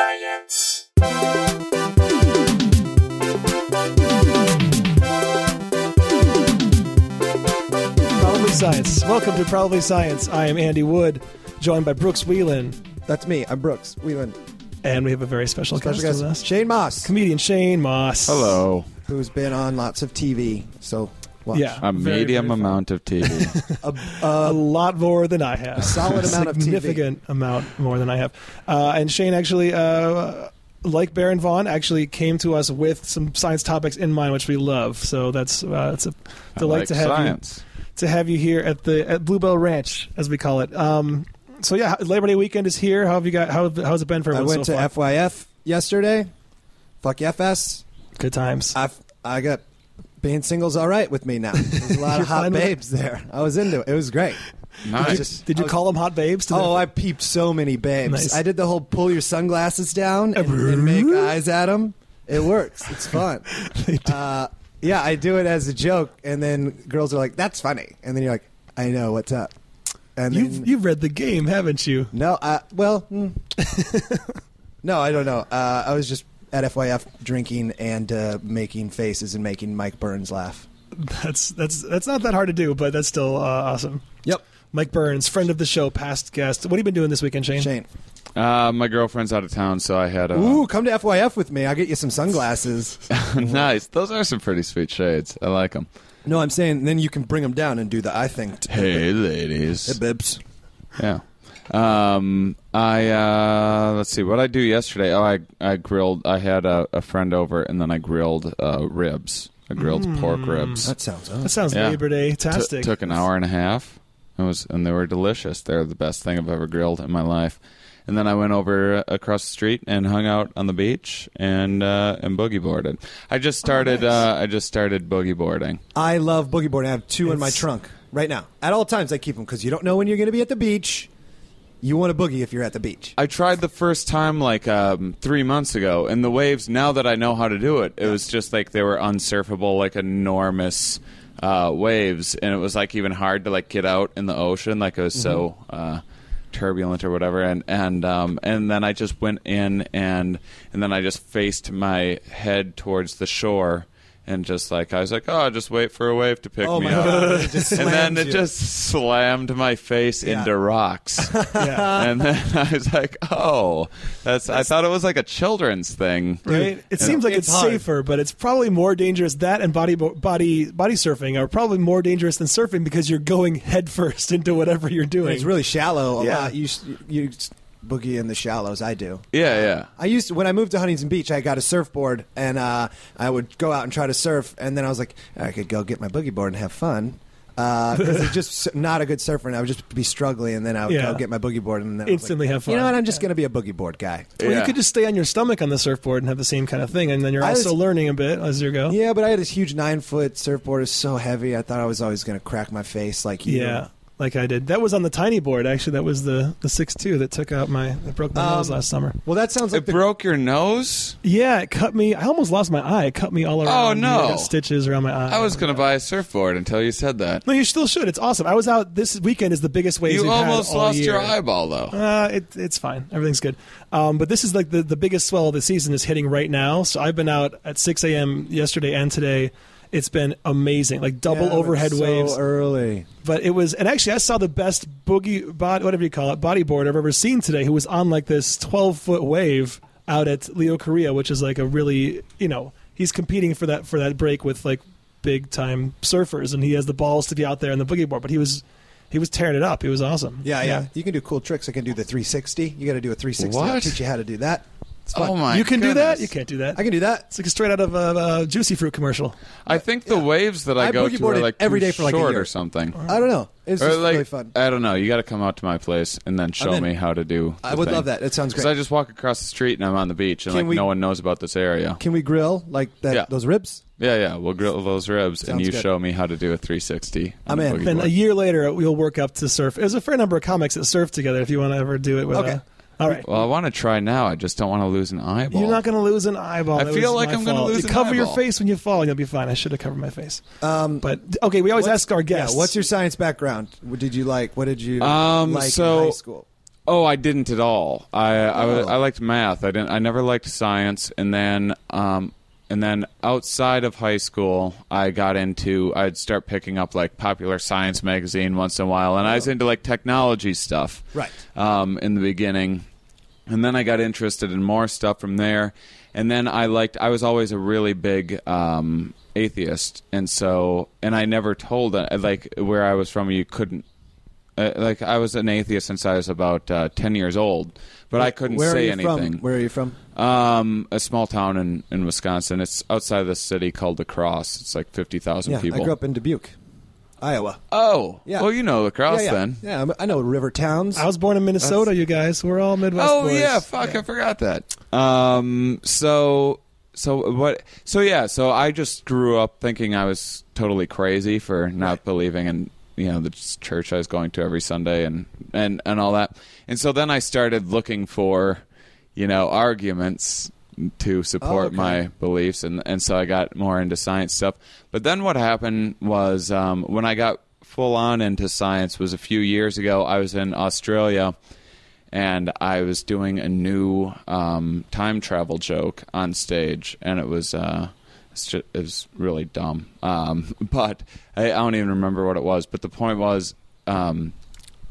Science. Probably Science. Welcome to Probably Science. I am Andy Wood, joined by Brooks Whelan, That's me. I'm Brooks Whelan. and we have a very special, Special guest with us. Shane Mauss, Comedian Shane Mauss. Hello. who's been on lots of TV. So, watch. Yeah. A Very, medium very amount of TV. a, A a lot more than I have. A solid amount of TV. Significant amount more than I have. Uh, and Shane actually, uh, like Baron Vaughn, actually came to us with some science topics in mind, which we love. So that's uh, it's a I delight like to have science. you to have you here at the at Bluebell Ranch, as we call it. Um, so yeah, Labor Day weekend is here. How have you got? How how's it been for I went so to far? FYF yesterday. Fuck FS. Good times. I I got being singles all right with me now. There's a lot of hot fine with it? babes there. I was into it. It was great. Nice. just- Did you was- call them hot babes? Oh, I peeped so many babes. Nice. I did the whole pull your sunglasses down and, and make eyes at them. It works. It's fun. Uh, yeah, I do it as a joke, and then girls are like, "That's funny," and then you're like, "I know what's up." And you've you've read the game, haven't you? no, I, well, hmm. no, I don't know. Uh, I was just at FYF drinking and uh, making faces and making Mike Burns laugh. That's that's that's not that hard to do, but that's still uh, awesome. Yep, Mike Burns, friend of the show, past guest. What have you been doing this weekend, Shane? Shane. Uh, my girlfriend's out of town, so I had a. Ooh, come to FYF with me. I'll get you some sunglasses. nice. Those are some pretty sweet shades. I like them. no, I'm saying then you can bring them down and do the I think. t- Hey, ladies. Hey, bibs. Yeah. Um, I uh, let's see what I do yesterday. Oh, I I grilled. I had a, a friend over, and then I grilled uh, ribs. I grilled pork ribs. That sounds awesome. That sounds Yeah. Labor Day T- tastic. took an hour and a half. It was, and they were delicious. They're the best thing I've ever grilled in my life. And then I went over uh, across the street and hung out on the beach and uh, and boogie boarded. I just started. nice. uh, I just started boogie boarding. I love boogie boarding. I have two in my trunk right now. At all times, I keep them because you don't know when you're going to be at the beach. You want to boogie if you're at the beach. I tried the first time like um, three months ago, and the waves. Now that I know how to do it, it was just like they were unsurfable, like enormous uh, waves, and it was like even hard to like get out in the ocean. Like it was so uh, turbulent or whatever, and and um, and then I just went in and and then I just faced my head towards the shore. And just like I was like, oh, just wait for a wave to pick Oh me up, God, and then it you. just slammed my face Yeah. into rocks yeah. and then I was like, "Oh, that's." I thought it was like a children's thing, Right. It seems like it's, it's safer, but it's probably more dangerous. That and body body body surfing are probably more dangerous than surfing because you're going headfirst into whatever you're doing. It's really shallow. A Yeah. lot. You s- you s- boogie in the shallows. I do. Yeah, yeah. I used to, when I moved to Huntington Beach, I got a surfboard and uh, I would go out and try to surf. And then I was like, I could go get my boogie board and have fun. Because it's just not a good surfer, and I would just be struggling. And then I would Yeah. go get my boogie board, and then I was Instantly like, have fun. You know what? I'm just going to be a boogie board guy. Or you Yeah. could just stay on your stomach on the surfboard and have the same kind of thing, and then you're I also was- learning a bit as you go. Yeah, but I had this huge nine foot surfboard. It's so heavy. I thought I was always going to crack my face like you. Yeah, like I did. That was on the tiny board. Actually, that was the the six two that took out my that broke my Um, nose last summer. Well, that sounds like It the broke your nose. Yeah, it cut me. I almost lost my eye. It cut me all around. Oh, no. I got stitches around my eye. I was gonna buy a surfboard until you said that. No, you still should. It's awesome. I was out this weekend. Is the biggest wave You we've had almost all lost year. your eyeball though. Uh, it, it's fine. Everything's good. Um, but this is like the, the biggest swell of the season is hitting right now. So I've been out at 6 a.m. yesterday and today. It's been amazing, like double Yeah, but overhead so waves. early. But it was, and actually, I saw the best boogie body, whatever you call it, bodyboard I've ever seen today. Who was on like this 12 foot wave out at Leo Carrillo, which is like a really, you know, he's competing for that for that break with like big time surfers, and he has the balls to be out there on the boogie board. But he was, he was tearing it up. He was awesome. Yeah, yeah, You can do cool tricks. I can do the 360. You got to do a 360. I'll What? teach you how to do that. It's fun. Oh my! you can do that. You can't do that. I can do that. It's like straight out of a, a juicy fruit commercial. I think the waves that I, I go to are boarded like every too day for like a short year. or something. I don't know. It's Or just like really fun. I don't know. You got to come out to my place and then show in. me how to do. I would thing. love that. It sounds Because great. I just walk across the street and I'm on the beach and Can like we- no one knows about this area. Can we grill like that? Yeah. Those ribs? Yeah, yeah. We'll grill those ribs and you good. show me how to do a 360. I'm in. boogie Then board. a year later, we'll work up to surf. There's a fair number of comics that surf together. If you want to ever do it with. Okay. A, all right. Well, I want to try now. I just don't want to lose an eyeball. You're not going to lose an eyeball. I That feel like I'm gonna lose You an cover your face when you fall, and you'll be fine. I should have covered my face. Um, But okay, we always ask our guests. Yeah, what's your science background? What did you like? What did you Um, like so- in high school? Oh, I didn't at all. I I, Oh. I liked math. I didn't. I never liked science. And then um, and then outside of high school, I got into. I'd start picking up like popular science magazine once in a while, and I was into like technology stuff. Right. Um, in the beginning, and then I got interested in more stuff from there. And then I liked. I was always a really big um, atheist, and so and I never told uh, like where I was from. You couldn't uh, like I was an atheist since I was about uh, ten years old, but I couldn't Where say are you anything. From? Where are you from? Um, a small town in, in Wisconsin. It's outside of the city called La Crosse. It's like fifty thousand Yeah, people. I grew up in Dubuque, Iowa. oh, Yeah. well, you know La Crosse yeah, yeah. then. Yeah, I'm- I know river towns. I was born in Minnesota. You guys, we're all Midwest oh boys. yeah, fuck, I forgot that. Um, so so what? So yeah, so I just grew up thinking I was totally crazy for not Right. believing in you know the church I was going to every Sunday and and and all that. And so then I started looking for you know arguments to support Oh, okay. my beliefs and and so I got more into science stuff. But then what happened was um, when I got full on into science was a few years ago. I was in Australia and I was doing a new um, time travel joke on stage, and it was uh, it's ju- it was really dumb. Um, but I, I don't even remember what it was. But the point was, um,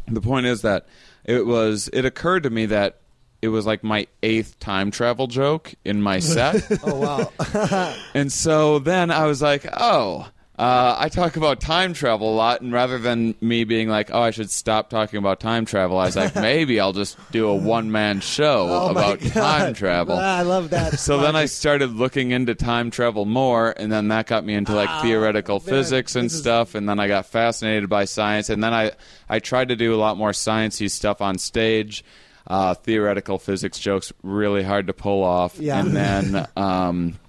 the point is that it was. It occurred to me that it was like my eighth time travel joke in my set. oh wow. And so then I was like, oh, uh, I talk about time travel a lot, and rather than me being like, oh, I should stop talking about time travel, I was like, maybe I'll just do a one man show Oh, about time travel. Ah, I love that. So then I started looking into time travel more, and then that got me into like Ah, theoretical man, physics and is- stuff. And then I got fascinated by science, and then I I tried to do a lot more sciencey stuff on stage. Uh, theoretical physics jokes really hard to pull off, Yeah. and then um,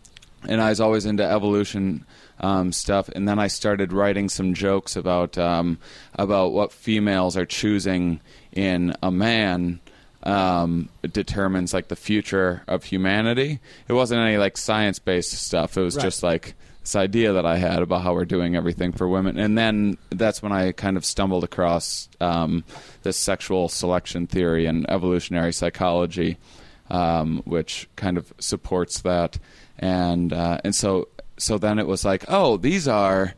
and I was always into evolution um, stuff. And then I started writing some jokes about um, about what females are choosing in a man um, determines like the future of humanity. It wasn't any like science based stuff. It was Right. just like this idea that I had about how we're doing everything for women. And then that's when I kind of stumbled across um, this sexual selection theory and evolutionary psychology, um, which kind of supports that. And uh, and so so then it was like, oh, these are.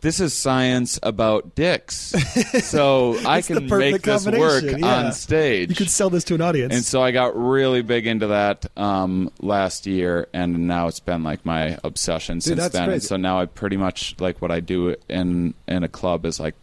This is science about dicks, so I can make this work yeah. on stage. You could sell this to an audience. And so I got really big into that um, last year, and now it's been like my obsession since that's then. So now I pretty much like what I do in in a club is like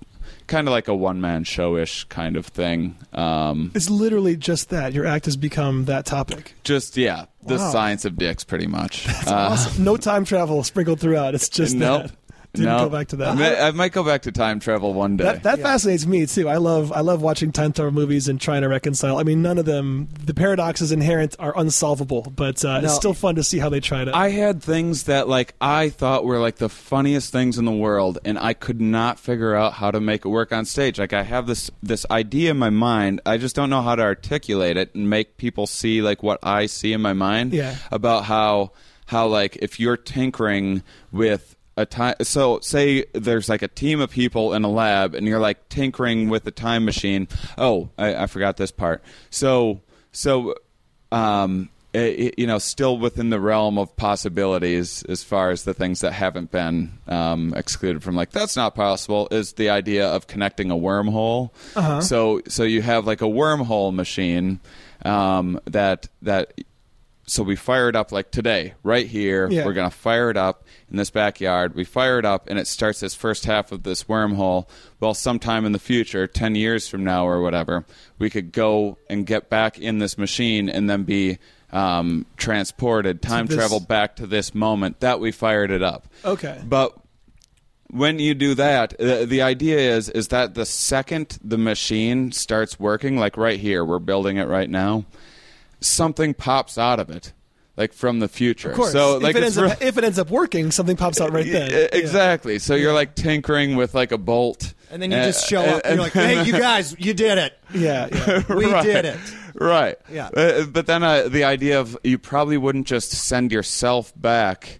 kind of like a one man show ish kind of thing. Um, it's literally just that. Your act has become that topic. just yeah, the Wow. science of dicks, pretty much. Uh, Awesome. No time travel sprinkled throughout. It's just nope. that. Didn't no. go back to that. I might, I might go back to time travel one day. That, that Yeah. fascinates me too. I love I love watching time travel movies and trying to reconcile. I mean, none of them the paradoxes inherent are unsolvable, but uh, No. it's still fun to see how they try to. I had things that like I thought were like the funniest things in the world, and I could not figure out how to make it work on stage. Like I have this this idea in my mind, I just don't know how to articulate it and make people see like what I see in my mind Yeah. about how how like if you're tinkering with a time so say there's like a team of people in a lab and you're like tinkering with a time machine. Oh i, I forgot this part. So so um i- i- you know still within the realm of possibilities as far as the things that haven't been um, excluded from like that's not possible is the idea of connecting a wormhole. Uh-huh. so so you have like a wormhole machine um, that that so we fire it up like today, right here. Yeah. We're gonna fire it up in this backyard. We fire it up, and it starts this first half of this wormhole. Well, sometime in the future, ten years from now or whatever, we could go and get back in this machine and then be um, transported, time this- travel back to this moment that we fired it up. okay. But when you do that, uh, the idea is is that the second the machine starts working, like right here, we're building it right now, something pops out of it, like from the future. Of course. So like if, it ends re- up, if it ends up working, something pops out right then. E- Yeah. Exactly. So you're like tinkering with like a bolt, And then you Uh, just show up. and You're like, hey, you guys, you did it. Yeah, yeah. We Right. did it. Right. Yeah. Uh, but then uh, the idea of you probably wouldn't just send yourself back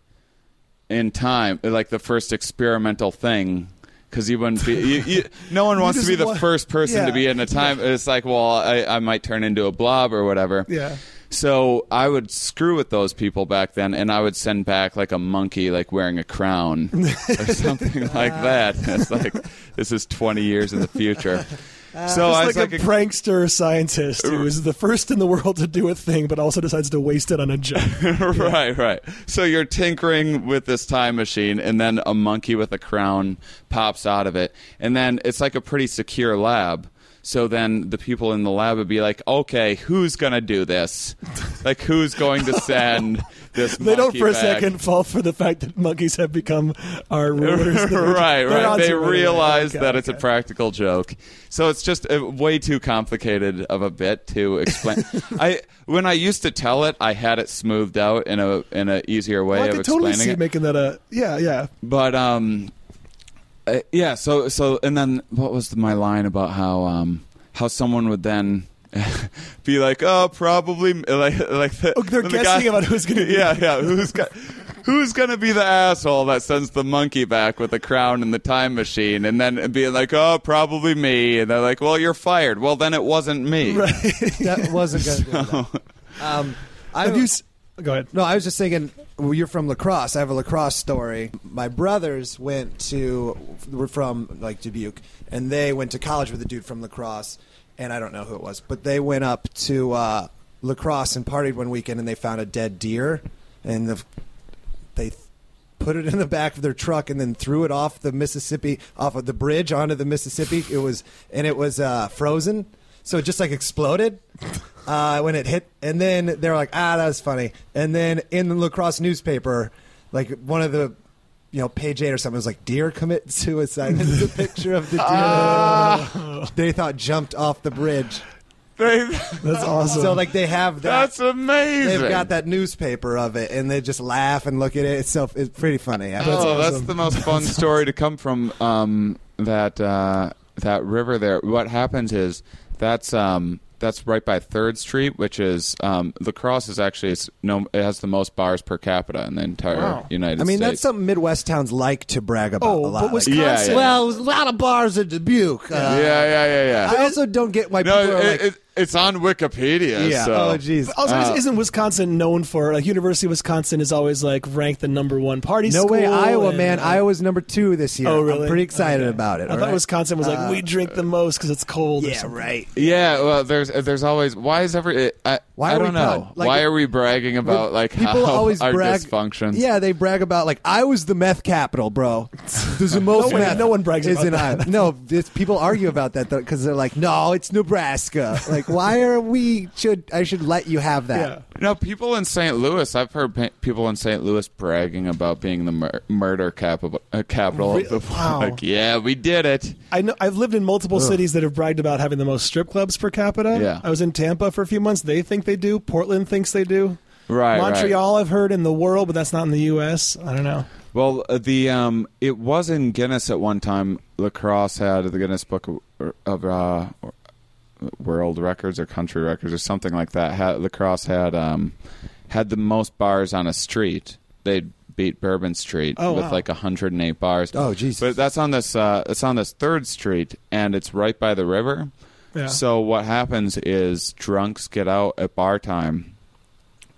in time, like the first experimental thing because you wouldn't be. You, you, no one wants to be the want- first person yeah. to be in a time. It's like, well, I, I might turn into a blob or whatever. Yeah. So I would screw with those people back then, and I would send back like a monkey, like wearing a crown or something like that. It's like this is twenty years in the future. Uh, so It's I like, was like, a prankster scientist who is the first in the world to do a thing, but also decides to waste it on a joke. right, right. So you're tinkering with this time machine, and then a monkey with a crown pops out of it, and then it's like a pretty secure lab. So then the people in the lab would be like, "Okay, who's gonna do this? Like, who's going to send this?" They don't for a back?" second fall for the fact that monkeys have become our rulers. Right, right. They it right away. realize that it's a practical joke. So it's just a, way too complicated of a bit to explain. I when I used to tell it, I had it smoothed out in a in a easier way Well, I of could totally see it. making that a yeah, yeah. But um, uh, yeah. So so and then what was my line about how um how someone would then. be like, oh, probably like like the, Oh, they're when the guessing about who's gonna be- yeah yeah who's got, who's gonna be the asshole that sends the monkey back with the crown and the time machine and then being like oh probably me and they're like well you're fired well then it wasn't me Right, that wasn't going to do that. Um, I Have you? s- Go ahead. No, I was just thinking. Well, you're from La Crosse. I have a La Crosse story. My brothers went to were from like Dubuque, and they went to college with a dude from La Crosse, and I don't know who it was, but they went up to uh, La Crosse and partied one weekend, and they found a dead deer, and the, they put it in the back of their truck and then threw it off the Mississippi, off of the bridge onto the Mississippi. It was and it was uh, frozen, so it just like exploded uh, when it hit. And then they were like, "Ah, that was funny." And then in the La Crosse newspaper, like one of the. You know, page eight or something It was like deer commit suicide. And it's a picture of the deer that they thought jumped off the bridge. They- That's awesome. So like they have that. that's amazing They've got that newspaper of it, and they just laugh and look at it. It's so it's pretty funny. oh, That's that's the most fun story to come from um, that uh, that river there. What happens is that's um, that's right by Third Street, which is um, La Crosse is actually it's no it has the most bars per capita in the entire Wow. United I mean, States. that's something Midwest towns like to brag about Oh, a lot. but Like, Wisconsin. Yeah, yeah. well, a lot of bars in Dubuque. Uh, yeah, yeah, yeah, yeah. I also don't get why no, people are it, like, it, it's on Wikipedia. yeah. So. Oh, jeez. Also, Uh, isn't Wisconsin known for like University of Wisconsin is always like ranked the number one party No school? way, Iowa, and- man. Iowa's number two this year. Oh, really? I'm pretty excited Okay. about it. I thought right? Wisconsin was like Uh, we drink the most because it's cold. Yeah, something. right. Yeah, well, there's there's always why is every it, I, Why I are we don't know? Like, why are we bragging about like People how always our brag. dysfunctions? Yeah, they brag about like I was the meth capital, bro. There's the most No one- meth. no one brags is about in that. Iowa. No, it's, people argue about that because they're like, no, it's Nebraska. Like, why are we? Should I should let you have that? Yeah. No, people in St. Louis. I've heard pa- people in St. Louis bragging about being the mur- murder capital. Uh, capital. Re- wow. Like, yeah, we did it. I know I've lived in multiple cities that have bragged about having the most strip clubs per capita. Yeah. I was in Tampa for a few months. They think they do. Portland thinks they do. Right. right. Montreal, I've heard in the world, but that's not in the U.S. I don't know. Well, uh, the um, it was in Guinness at one time. La Crosse had the Guinness Book of, of uh, World Records or Country Records or something like that. Had, La Crosse had um, had the most bars on a street. They beat Bourbon Street Oh, with wow. like 108 bars. Oh, Jesus. But that's on this. Uh, it's on this third street, and it's right by the river. Yeah. So what happens is drunks get out at bar time,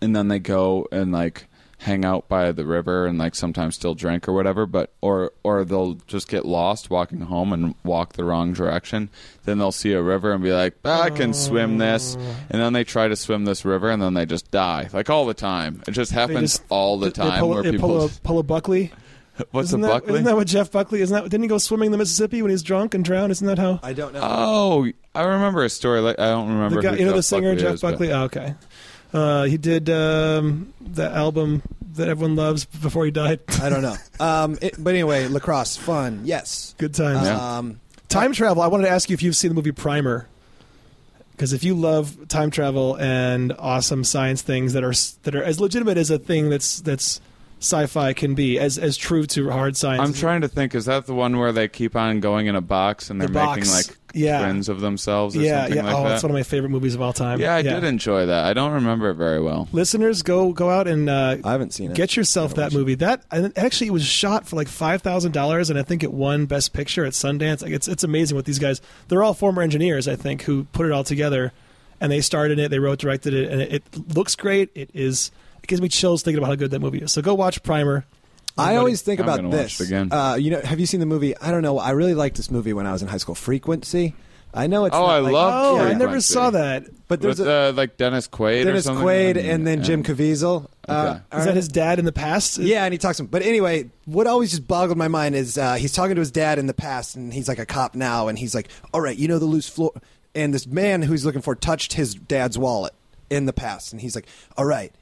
and then they go and like hang out by the river and like sometimes still drink or whatever. But or or they'll just get lost walking home and walk the wrong direction. Then they'll see a river and be like, "Ah, I can swim this, and then they try to swim this river and then they just die like all the time. It just happens just- all the They time pull, where they people. pull a, pull a Buckley. what's isn't a that, Buckley? Isn't that what Jeff Buckley? Isn't that? Didn't he go swimming in the Mississippi when he was drunk and drown? Isn't that how? I don't know. Oh, I remember a story. Like I don't remember. the guy, who you know Jeff the singer Buckley Jeff is, Buckley. Oh, okay. Uh, he did um, the album that everyone loves before he died. I don't know. Um, it, but anyway, La Crosse fun. Yes. Good times. Yeah. Um, Time travel. I wanted to ask you if you've seen the movie Primer. Because if you love time travel and awesome science things that are that are as legitimate as a thing that's that's sci-fi can be, as as true to hard science. I'm trying to think. Is that the one where they keep on going in a box and they're The making box. like Yeah. twins of themselves or yeah, something yeah. like oh, that? it's one of my favorite movies of all time. yeah, I did enjoy that. I don't remember it very well. Listeners, go go out and uh, I haven't seen it. get yourself that movie. That and actually, it was shot for like five thousand dollars, and I think it won Best Picture at Sundance. Like it's it's amazing what these guys. They're all former engineers, I think, who put it all together, and they started it. They wrote, directed it, and it, it looks great. It is. It gives me chills thinking about how good that movie is. So go watch Primer. I always think I'm about gonna watch this. it again. Uh, you know, have you seen the movie? I don't know. I really liked this movie when I was in high school. Frequency. I know it's. Oh, not I like- love Oh, I never saw that. But there's With a uh, like Dennis Quaid or Dennis something. Quaid and then Jim and- Caviezel. Uh, Is that his dad in the past? Yeah, and he talks. To him. But anyway, what always just boggled my mind is uh, he's talking to his dad in the past, and he's like a cop now, and he's like, "All right, you know the loose floor." And this man who he's looking for touched his dad's wallet in the past, and he's like, "All right,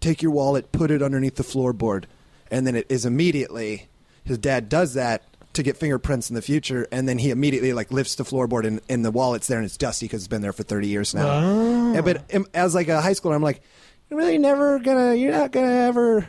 take your wallet, put it underneath the floorboard," and then it is immediately his dad does that to get fingerprints in the future, and then he immediately like lifts the floorboard and, and the wallet's there and it's dusty because it's been there for thirty years now. Oh. And- but um, as like a high schooler, I'm like, you're really never gonna, you're not gonna ever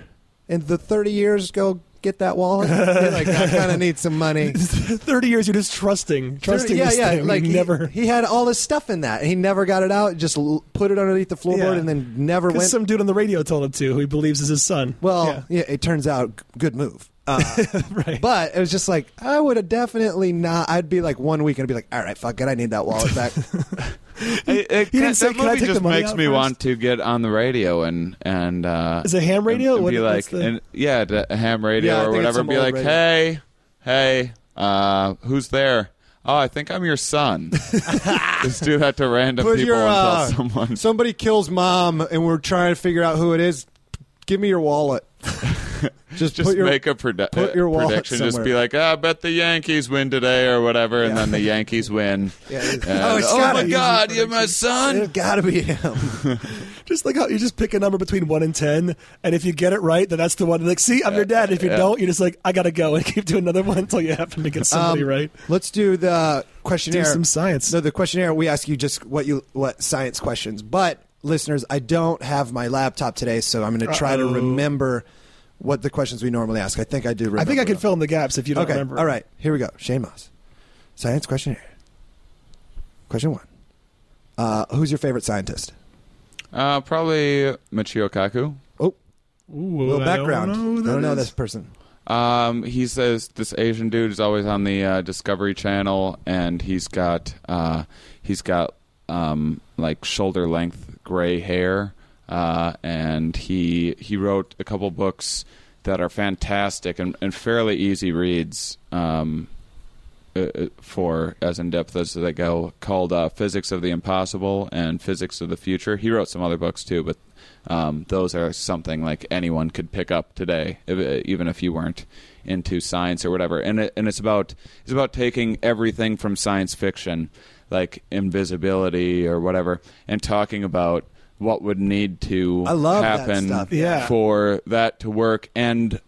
in the 30 years go get that wallet. You're like I kind of need some money. Thirty years, you're just trusting, trusting. yeah, yeah. thing. Like he, never. he had all this stuff in that. and He never got it out. Just l- put it underneath the floorboard Yeah. and then never went. some dude on the radio told him to, who he believes is his son. well, Yeah. yeah. it turns out good move. Uh, right. but it was just like I would have definitely not. I'd be like one week and I'd be like, all right, fuck it, I need that wallet back. It, it, He didn't say, that "Can I movie take the just money makes out me first?" want to get on the radio and and uh, Is it ham radio? And, and What- be what's like, the- and, yeah, d- ham radio Yeah, or whatever. some Be like, radio. hey, hey, uh, who's there? Oh, I think I'm your son. Just do that to random Put people your, and uh, tell someone. Somebody kills mom, and we're trying to figure out who it is. Give me your wallet. Just, Just put your make a predi- put your uh, wallet prediction. Just be like, ah, I bet the Yankees win today or whatever, and then the Yankees win. Yeah, And, it's- oh, it's oh my God, you're my son. It's gotta be him. Just like how you just pick a number between one and ten, and if you get it right, then that's the one. Like, see, I'm your dad. If you yeah. don't, you're just like, I gotta go and keep doing another one until you happen to get somebody Um, right. Let's do the questionnaire. Do some science. No, the questionnaire. We ask you just what you what science questions. But listeners, I don't have my laptop today, so I'm going to try to remember what the questions we normally ask. I think I do. Remember I think I can them. fill in the gaps if you don't okay. remember. All right. Here we go. Shane Mauss. Science questionnaire. Question one. Uh, who's your favorite scientist? Uh, probably Michio Kaku. Oh, Ooh, little I background. Don't know who I don't know is. this person. Um, he says this Asian dude is always on the uh, Discovery Channel, and he's got uh, he's got um, like shoulder length gray hair, uh, and he he wrote a couple books that are fantastic and, and fairly easy reads. Um, uh, uh, for as in depth as they go, called uh, "Physics of the Impossible" and "Physics of the Future." He wrote some other books too, but um, those are something like anyone could pick up today, if, uh, even if you weren't into science or whatever. And it, and it's about it's about taking everything from science fiction, like invisibility or whatever, and talking about what would need to I love that happen stuff. Yeah. for that to work and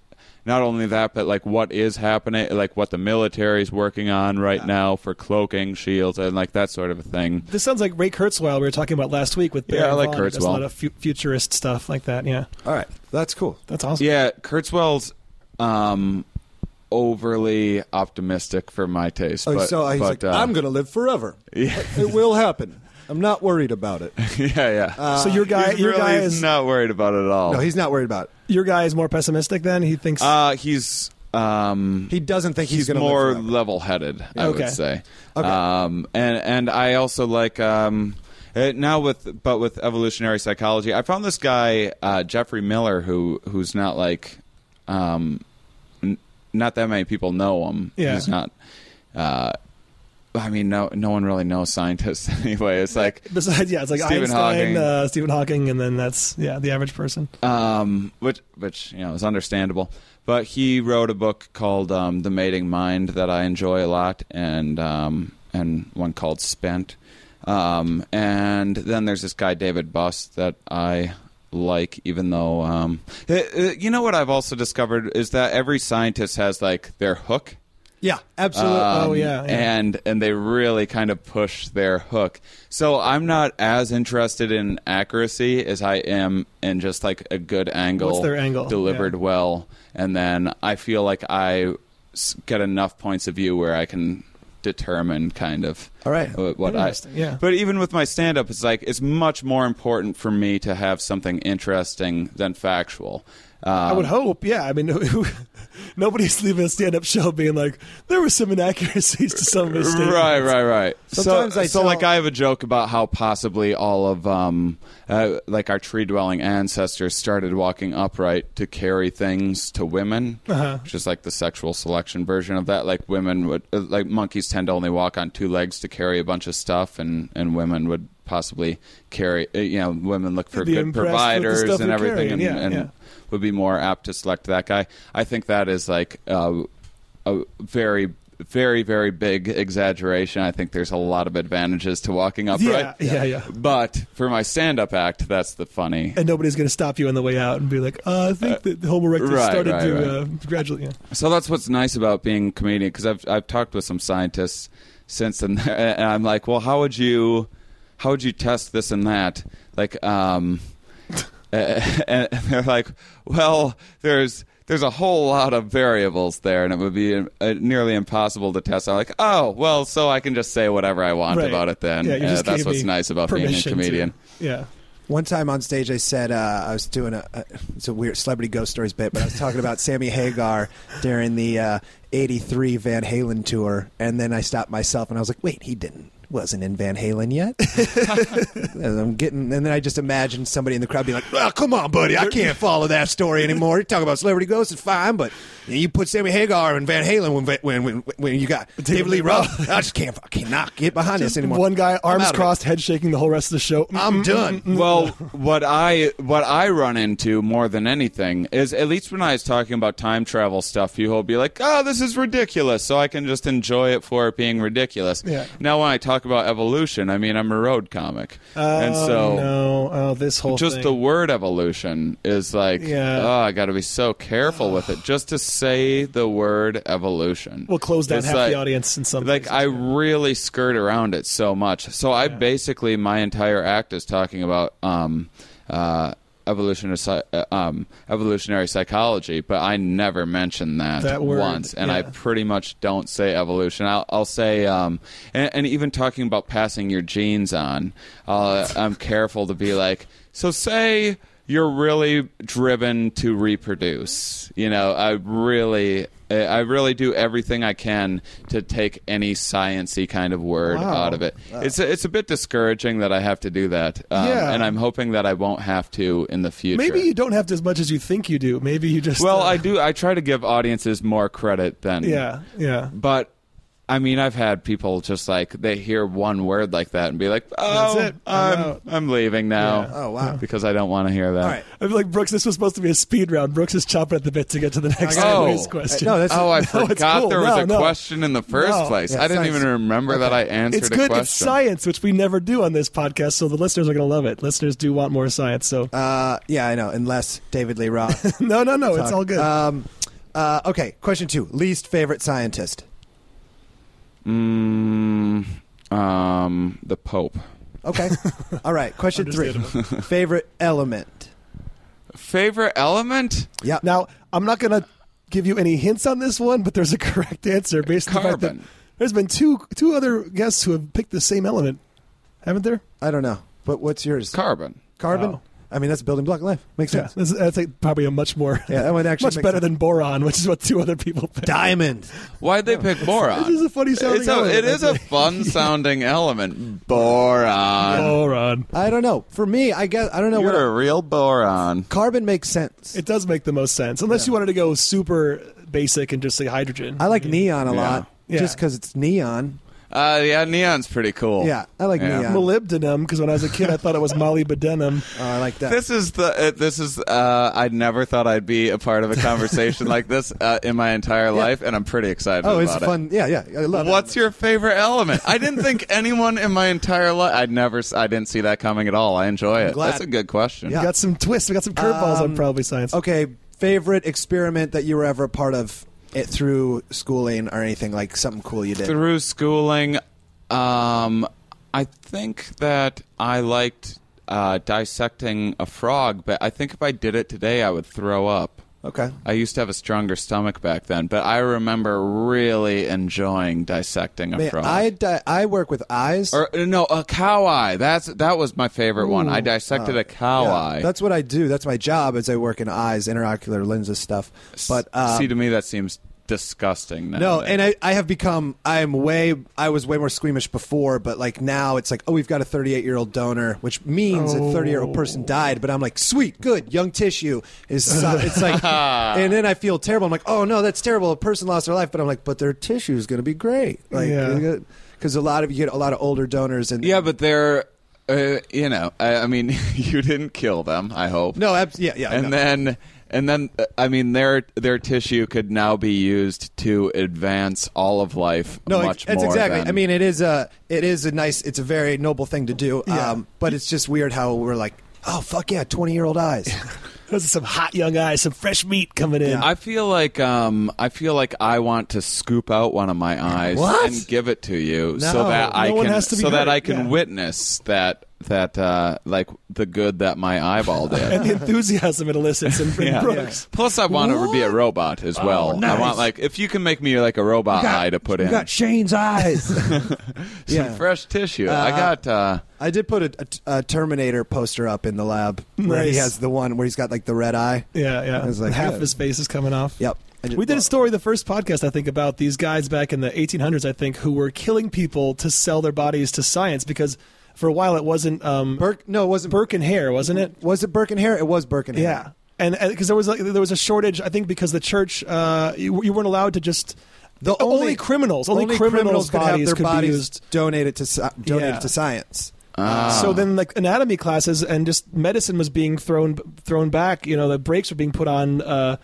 not only that but like what is happening like what the military is working on right now for cloaking shields and like that sort of a thing This sounds like Ray Kurzweil we were talking about last week with Baron Yeah, I like Vaughn. He does A Kurzweil. lot of fu- futurist stuff like that. Yeah, All right, that's cool. that's awesome. yeah kurzweil's um overly optimistic for my taste Oh, but, so he's but, like, uh, I'm going to live forever. yeah it will happen. I'm not worried about it. yeah yeah so your guy, your really guy is not worried about it at all No, he's not worried about it. your guy is more pessimistic. Then he thinks. uh he's um He doesn't think he's, he's, going to more level-headed. I Okay. would say. Okay. Um, and and I also like um, uh, now with but with evolutionary psychology, I found this guy uh, Geoffrey Miller who who's not like um, not that many people know him. Yeah. He's not. Uh, I mean, no, no one really knows scientists anyway. It's like Besides, yeah, it's like I'm Stephen Einstein, Hawking. Uh, Stephen Hawking, and then that's yeah, the average person. um, which which you know is understandable. But he wrote a book called um, "The Mating Mind" that I enjoy a lot, and um, and one called "Spent." Um, and then there's this guy David Buss that I like, even though um, uh, uh, you know what I've also discovered is that every scientist has like their hook. Yeah, absolutely. Oh, Um, yeah, yeah. and and they really kind of push their hook. So I'm not as interested in accuracy as I am in just like a good angle, What's their angle? delivered Yeah. well, and then I feel like i get enough points of view where I can determine kind of All right. what, what I. Interesting, yeah. But even with my stand up, it's like it's much more important for me to have something interesting than factual. Um, I would hope, yeah. I mean, nobody's leaving a stand-up show being like, there were some inaccuracies to some of his statements. Right, right, right. Sometimes so, I so tell- like I have a joke about how possibly all of um, uh, like our tree dwelling ancestors started walking upright to carry things to women, Uh-huh. which is like the sexual selection version of that. Like women would, uh, like monkeys tend to only walk on two legs to carry a bunch of stuff, and and women would possibly carry. uh, You know, women look for Be good impressed with the providers and you're everything, and, yeah, and yeah. Would be more apt to select that guy. I think that is like. Uh, a very very very big exaggeration i think there's a lot of advantages to walking upright Yeah, yeah, yeah. but for my stand-up act that's the funny And nobody's going to stop you on the way out and be like, uh, I think that the Homo erectus right, started right, to right. Uh, gradually. Yeah. so that's what's nice about being a comedian because I've, I've talked with some scientists since and, and i'm like well how would you how would you test this and that like um and they're like well there's there's a whole lot of variables there, and it would be uh, nearly impossible to test. I'm like, oh, well, so I can just say whatever I want Right. about it then. Yeah, you Uh, that's what's nice about being a permission to- comedian. Yeah. One time on stage, I said uh, I was doing a, a it's a weird celebrity ghost stories bit, but I was talking about Sammy Hagar during the uh, '83 Van Halen tour, and then I stopped myself and I was like, "Wait, he didn't wasn't in Van Halen yet." and I'm getting, and then I just imagine somebody in the crowd being like, "Well, come on, buddy, I can't follow that story anymore. You talk about celebrity ghosts, it's fine, but you put Sammy Hagar and Van Halen when when when, when you got David Lee Roth, I just can't, I cannot get behind this anymore. One guy, arms out of it. crossed, head shaking the whole rest of the show. I'm done. Well, what I what I run into more than anything is at least when I was talking about time travel stuff, people will be like, "Oh, this is ridiculous," so I can just enjoy it for it being ridiculous. Yeah. Now, when I talk about evolution, I mean I'm a road comic, Oh, and so no. Oh, this whole just thing. the word evolution is like, Yeah. oh, I got to be so careful with it. Just to say the word evolution, We'll close down It's half like- the audience in some like places, I yeah. really skirt around it so much. So I basically my entire act is talking about um, uh, evolutionary uh, um, evolutionary psychology, but I never mention that, That word, once, and I pretty much don't say evolution. I'll, I'll say, um, and, and even talking about passing your genes on, uh, I'm careful to be like, so say you're really driven to reproduce. You know, I really. I really do everything I can to take any sciency kind of word Wow. out of it. It's a, it's a bit discouraging that I have to do that, um, Yeah. and I'm hoping that I won't have to in the future. Maybe you don't have to as much as you think you do. Maybe you just. Well, uh, I do. I try to give audiences more credit than. Yeah, yeah. But I mean, I've had people just like they hear one word like that and be like, "Oh, That's it. I'm I'm out." I'm leaving now." Yeah. Oh wow! Because I don't want to hear that. All right. I feel like Brooks. This was supposed to be a speed round. Brooks is chopping at the bit to get to the next Oh. quiz question. No, that's Oh, I No, forgot cool. there was No, a no. question in the first No. place. Yeah, I didn't science. even remember that I answered it's a good. question. It's science, which we never do on this podcast. So the listeners are going to love it. Listeners do want more science. So Uh, yeah, I know. Unless David Lee Roth. no, no, no. It's all good. Um, uh, okay, question two. Least favorite scientist. Mm, um, the Pope. Okay. all right. Question three. Favorite element. Favorite element? Yeah. now, I'm not going to give you any hints on this one, but there's a correct answer based on the fact that Carbon. there's been two two other guests who have picked the same element, haven't there? I don't know. But what's yours? Carbon. Carbon. Oh. I mean, that's a building block of life. Makes Yeah, sense. this is, that's like probably a much more Yeah, that one actually much makes better sense. than boron, which is what two other people picked. Diamond. Why'd they pick boron? This is a funny sounding It's a, element, it is a I'd say. fun sounding element. Boron. boron. I don't know. For me, I guess I don't know You're what a real boron. carbon makes sense. It does make the most sense, unless you wanted to go super basic and just say hydrogen. I like neon a Yeah. lot, Yeah. just because it's neon. Uh, yeah, neon's pretty cool. Yeah, I like Yeah. neon. molybdenum because when I was a kid, I thought it was molybdenum. Oh, I like that. This is the. Uh, this is. Uh, I never thought I'd be a part of a conversation like this uh, in my entire life, and I'm pretty excited about it. oh, it's about it. fun. Yeah, yeah. I love it. What's it. your favorite element? I didn't think anyone in my entire life. I'd never. s- I didn't see that coming at all. I enjoy it. glad. That's a good question. Yeah. We got some twists. We got some curveballs on Um, probably science. Okay, favorite experiment that you were ever a part of? It through schooling or anything like something cool you did? Through schooling, um, I think that I liked uh, dissecting a frog, but I think if I did it today, I would throw up. Okay. I used to have a stronger stomach back then, but I remember really enjoying dissecting a Man, frog. I di- I work with eyes. or uh, no, a cow eye. That's that was my favorite one. I dissected Oh, a cow yeah. eye. That's what I do. That's my job. Is I work in eyes, intraocular lenses stuff. But um, see, to me, that seems disgusting. Now. No, and I, I have become I am way I was way more squeamish before, but like now it's like oh we've got a 38 year old donor, which means a 30 year old person died. But I'm like sweet, good, young tissue is so- it's like, and then I feel terrible. I'm like oh no, that's terrible. A person lost their life, but I'm like but their tissue is going to be great, like Yeah. because a lot of you get a lot of older donors and yeah, but they're, uh, you know, I, I mean, you didn't kill them. I hope. no, abs- yeah, yeah, and no. then and then uh, I mean their their tissue could now be used to advance all of life No, much it's more. exactly. than- I mean, it is a it is a nice. It's a very noble thing to do. Yeah. Um, but it's just weird how we're like, oh fuck yeah, twenty year old eyes. Those are some hot young eyes, some fresh meat coming in. I feel like um I feel like I want to scoop out one of my eyes What? and give it to you so that I no one can has to be so that I can yeah. witness that that uh like the good that my eyeball did. and the enthusiasm it elicits in, in Yeah. Brooks. Plus, I want to be a robot as well. Oh, nice. I want like if you can make me like a robot eye to put we in got Shane's eyes. some yeah. fresh tissue. I Uh, got. uh I did put a, a, a Terminator poster up in the lab where he has the one where he's got like the red eye. Yeah, yeah. I was like, Half yeah. his face is coming off. Yep. I We did a story, the first podcast, I think, about these guys back in the 1800s, I think, who were killing people to sell their bodies to science because for a while it wasn't um, Burke. No, it wasn't Burke and Hare, wasn't it? Was it Burke and Hare? It was Burke and Hare. Yeah, and because there was like, there was a shortage, I think, because the church uh, you, you weren't allowed to just The only, criminals, only, criminals, could have their could bodies used. donated to donated Yeah. to science. ah. So then, like anatomy classes and just medicine was being thrown thrown back. You know, the brakes were being put on uh,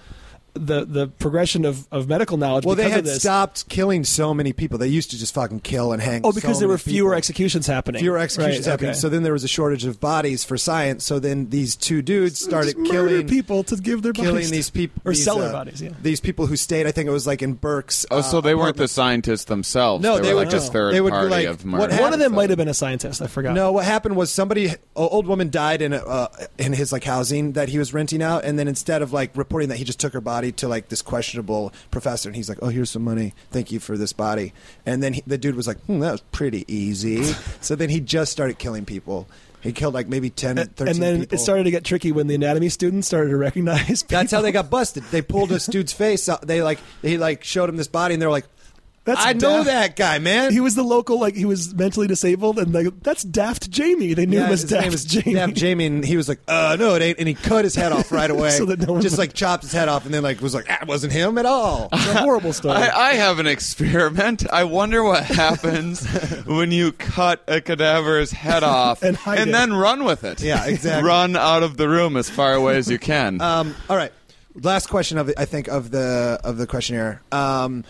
the the progression of, of medical knowledge. Well, they because had of this. stopped killing so many people. They used to just fucking kill and hang. Oh, because so there were fewer people. executions happening. fewer executions Right, happening. okay. So then there was a shortage of bodies for science. So then these two dudes started killing people to give their killing bodies these people or these, sell their uh, bodies. Yeah. These people who stayed, I think it was like in Burke's. oh, so uh, they weren't the scientists themselves. No, they, they were like a just- third they would be party like, of what murder. happened- One of them might have been a scientist. I forgot. No, what happened was somebody, an old woman died in a, uh, in his like housing that he was renting out, and then instead of like reporting that, he just took her body to like this questionable professor, and he's like, "Oh, here's some money, thank you for this body," and then he, the dude was like, hmm, "That was pretty easy." so then he just started killing people. He killed like maybe 10, And, 13 and then people. it started to get tricky when the anatomy students started to recognize. That's how they got busted. They pulled this dude's face. Out. They like he like showed him this body, and they're like, That's "I know daft. that guy, man." He was the local, like he was mentally disabled, and like that's Daft Jamie. They knew Yeah, him as his name was Jamie. Daft Jamie, and he was like, "Uh, no, it ain't," and he cut his head off right away, So that no one just like chopped his head off, and then like was like, "That wasn't him at all." It's a horrible story. I, I have an experiment. I wonder what happens when you cut a cadaver's head off And hide it. then run with it. Yeah, exactly. Run out of the room as far away as you can. Um, all right, last question of I think of the of the questionnaire. Um,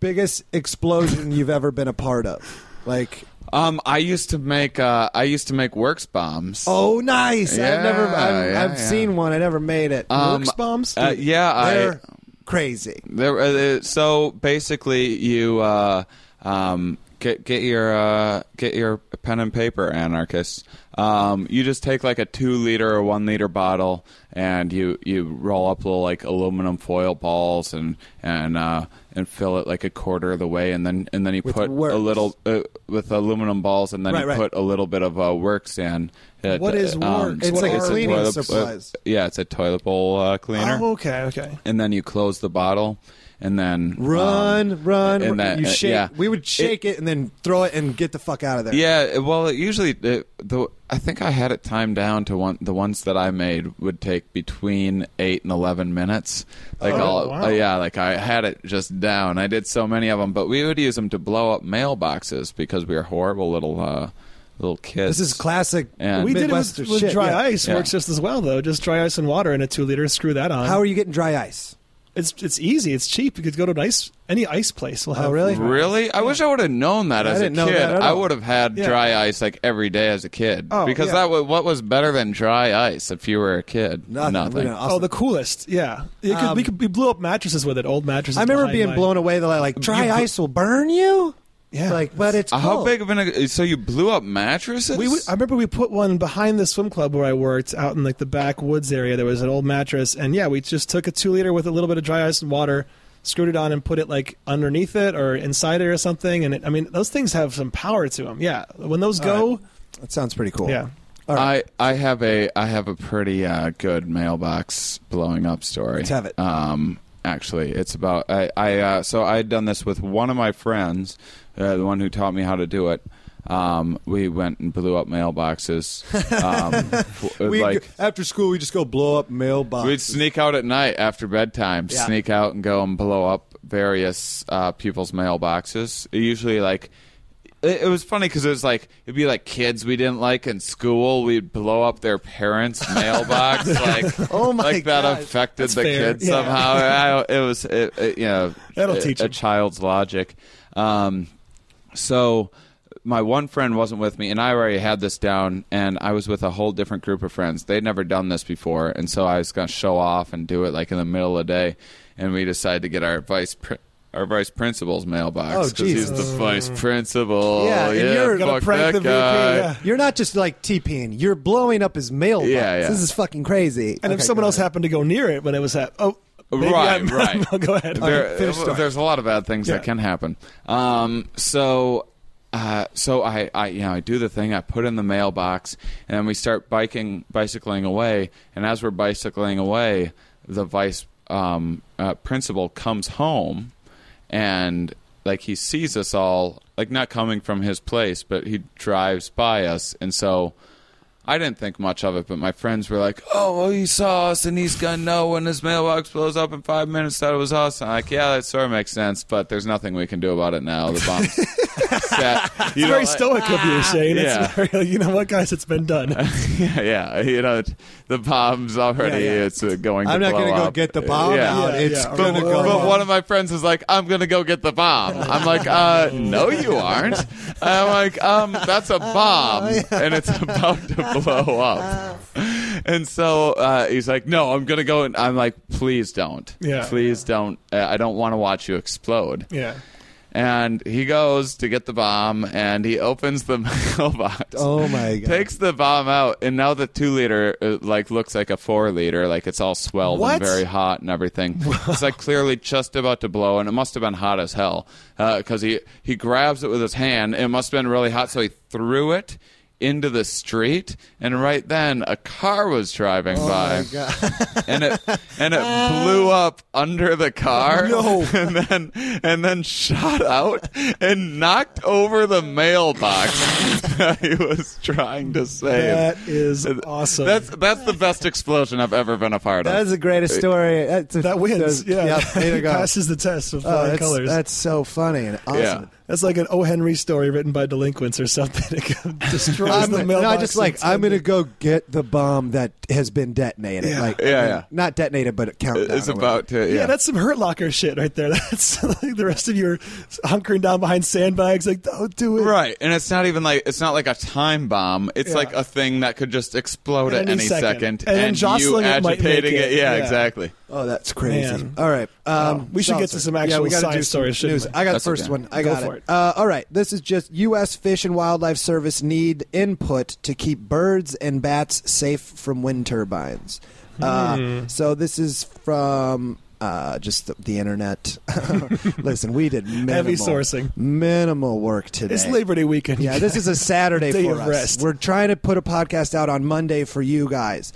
biggest explosion you've ever been a part of? Like, Um, I used to make uh, I used to make works bombs. oh, nice! I've never, Yeah, I've, yeah, I've yeah. seen one. I never made it. Um, Works bombs? Uh, yeah, I. They're crazy. There, uh, so basically, you uh, um, get get your uh, get your pen and paper, anarchists. Um, you just take like a two liter or one liter bottle, and you, you roll up little like aluminum foil balls, and and uh, and fill it like a quarter of the way, and then and then you With put works. a little uh, with aluminum balls, and then Right, you right. put a little bit of uh, works in. It, What is um, works? It's like a cleaning toilet- supplies. yeah, it's a toilet bowl uh, cleaner Oh, okay, okay. and then you close the bottle, and then Run, um, run! and that- you uh, shake. yeah. We would shake it, and then throw it and get the fuck out of there. Yeah, well, it usually the, the I think I had it timed down to one. The ones that I made would take between eight and eleven minutes. Like Oh, all, wow. uh, yeah, like I had it just down. I did so many of them, but we would use them to blow up mailboxes because we were horrible little uh, little kids. This is classic. And- We did it Midwestern with, with dry yeah. ice. Yeah. Works just as well though. Just dry ice and water in a two liter. Screw that on. How are you getting dry ice? It's it's easy. It's cheap. You could go to an ice any ice place. Will Oh, have really? Really? I wish I would have known that I as a didn't know kid. that at I all. would have had Yeah. dry ice like every day as a kid. Oh, because yeah. that wa- what was better than dry ice if you were a kid? Nothing. We're gonna- Oh, the coolest. Yeah, you could, we Um, could we blew up mattresses with it. Old mattresses. I remember behind being my- blown away that like dry You- ice will burn you. Yeah. Like, but it's Uh, How big of an? So you blew up mattresses? We, would- I remember we put one behind the swim club where I worked, out in like the backwoods area. There was an old mattress, and yeah, we just took a two liter with a little bit of dry ice and water, screwed it on, and put it like underneath it or inside it or something. And it, I mean, those things have some power to them. Yeah, when those go, That sounds pretty cool. yeah. All right. I, I have a I have a pretty uh, good mailbox blowing up story. Let's have it. Um, actually, it's about I, I uh, so I had done this with one of my friends, uh, the one who taught me how to do it. Um, we went and blew up mailboxes. Um, we like after school we just go blow up mailboxes. We'd sneak out at night after bedtime, Yeah. sneak out and go and blow up various uh, people's mailboxes. Usually, like it, it was funny because it was like it'd be like kids we didn't like in school. We'd blow up their parents' mailbox, like Oh my like that gosh. affected That's the fair. kids Yeah. somehow. I, it was it, it, you know That'll a, teach a 'em. child's logic. Um, so my one friend wasn't with me, and I already had this down, and I was with a whole different group of friends. They'd never done this before, and so I was going to show off and do it like in the middle of the day. And we decided to get our vice pri- our vice principal's mailbox Oh, because he's Jesus. the vice principal. Yeah, and you're- Gotta fuck prank that the VP, guy. yeah. You're not just like TPing. You're blowing up his mailbox. Yeah, yeah. This is fucking crazy. And if Okay, someone go else ahead. happened to go near it when it was at oh. Maybe Right, I'm- right. I'll go ahead. There- there's a lot of bad things Yeah. that can happen. Um, so, uh, so I, I, you know, I do the thing. I put in the mailbox, and then we start biking, bicycling away. And as we're bicycling away, the vice um, uh, principal comes home, and like he sees us all, like not coming from his place, but he drives by us, and so. I didn't think much of it, but my friends were like, "Oh, well, he saw us, and he's gonna know when his mailbox blows up in five minutes that it was us." I'm like, "Yeah, that sort of makes sense, but there's nothing we can do about it now. The bomb's set." You it's know, very I- stoic of you, Shane. Yeah. It's very, you know what, guys? It's been done. yeah, yeah, you know, the bomb's already Yeah, yeah. it's uh, going. I'm to not blow gonna go get the bomb Yeah. out. Yeah, it's yeah. gonna But, go. but one of my friends is like, I'm gonna go get the bomb. I'm like, uh, no, you aren't. I'm like, um, that's a bomb, and it's about to blow up. And so uh, he's like, no, I'm gonna go. And I'm like, please don't. Yeah. Please don't. Uh, I don't want to watch you explode. yeah. And he goes to get the bomb, and he opens the mailbox oh my god! takes the bomb out, and now the two liter uh, like looks like a four liter, like it's all swelled What? and very hot and everything. it's like clearly just about to blow, and it must have been hot as hell because he he grabs it with his hand. It must have been really hot, so he threw it into the street, and right then a car was driving oh, by Oh my god! and it and it blew up under the car No. and then and then shot out and knocked over the mailbox that he was trying to save. That is awesome. That's that's the best explosion I've ever been a part of. That's the greatest story. That's a, that wins. that's- Yeah. Yep, He passes the test of Oh, that's, colors. that's so funny and awesome. Yeah. That's like an O. Henry story written by delinquents or something. It destroys I'm, the no. I just like and I'm gonna go get the bomb that has been detonated. Yeah. Like, Yeah, I mean, yeah. not detonated, but countdown. it's about to it. yeah. Yeah, that's some Hurt Locker shit right there. That's like the rest of you are hunkering down behind sandbags, like don't do it. Right, and it's not even like it's not like a time bomb. It's Yeah. like a thing that could just explode At at any any second. second, And then you jostling it might agitating make it. it. Yeah, Yeah. exactly. Oh, that's crazy. Man. All right. Um, Oh, we should get to Seltzer. some yeah, actual we gotta do science some stories, news. we? I got That's the first okay. one. I Go got for it. it. Uh, all right. This is just U.S. Fish and Wildlife Service need input to keep birds and bats safe from wind turbines. Uh, Hmm. so this is from. Uh, just the, the internet. Listen, we did minimal, Heavy sourcing. minimal work today. It's Labor Day weekend. Yeah, this is a Saturday Day for of us. rest. We're trying to put a podcast out on Monday for you guys.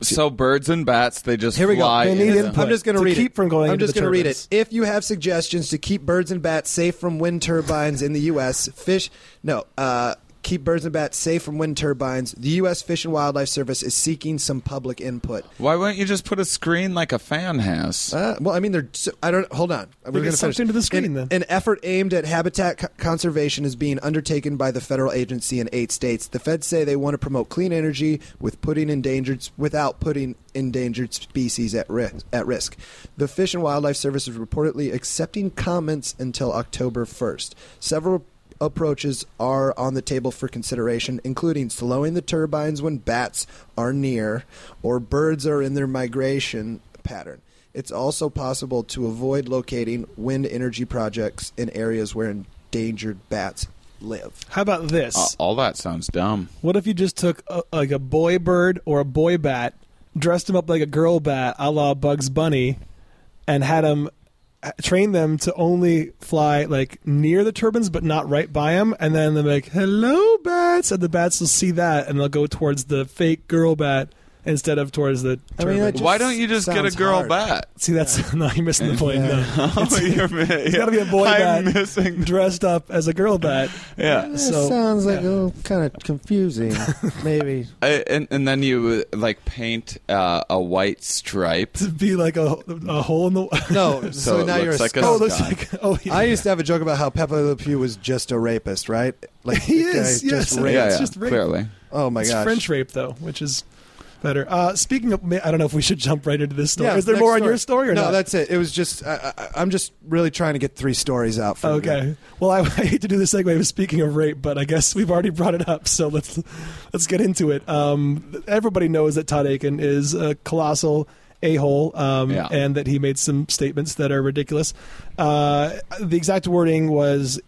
So birds and bats, they just Here we go. fly. They need into- input. I'm just going to To read keep it. from going I'm into just the gonna read turbines. it. If you have suggestions to keep birds and bats safe from wind turbines in the U.S., fish no. Uh, keep birds and bats safe from wind turbines. The U.S. Fish and Wildlife Service is seeking some public input. Why wouldn't you just put a screen like a fan has? Uh, well, I mean, they're. I don't. Hold on. We're Look going at something to the screen, an, then. An effort aimed at habitat co- conservation is being undertaken by the federal agency in eight states. The feds say they want to promote clean energy with putting endangered without putting endangered species at risk. At risk. The Fish and Wildlife Service is reportedly accepting comments until October first. Several approaches are on the table for consideration, including slowing the turbines when bats are near or birds are in their migration pattern. It's also possible to avoid locating wind energy projects in areas where endangered bats live. How about this? Uh, all that sounds dumb. What if you just took a, like a boy bird or a boy bat, dressed him up like a girl bat, a la Bugs Bunny, and had him Uh, train them to only fly like near the turbines but not right by them, and then they're like, "Hello, bats," and the bats will see that and they'll go towards the fake girl bat instead of towards the I mean, that just Why don't you just get a sounds girl hard. bat? See, that's no, you're missing the point. Yeah. No. Oh, you're It's got to be a boy I'm bat missing. dressed up as a girl bat. Yeah. That So- sounds like yeah. a little kind of confusing. Maybe. I- and and then you uh, like paint uh, a white stripe. To be like a, a hole in the. No, so, So it now you're a looks like a skunk. oh, looks Skunk. like. Oh, yeah. I used to have a joke about how Pepe Le Pew was just a rapist, right? Like He the guy is, just yes. raped. yeah, it's yeah, just rape. clearly. Oh my it's gosh. French rape though, which is better. Uh, speaking of, I don't know if we should jump right into this story. Yeah, is there next more on your story or no? not? that's it. It was just I, I, I'm just really trying to get three stories out. For okay. Well, I, I hate to do the segue of speaking of rape, but I guess we've already brought it up, so let's let's get into it. Um, everybody knows that Todd Akin is a colossal a hole, um, Yeah. and that he made some statements that are ridiculous. Uh, the exact wording was,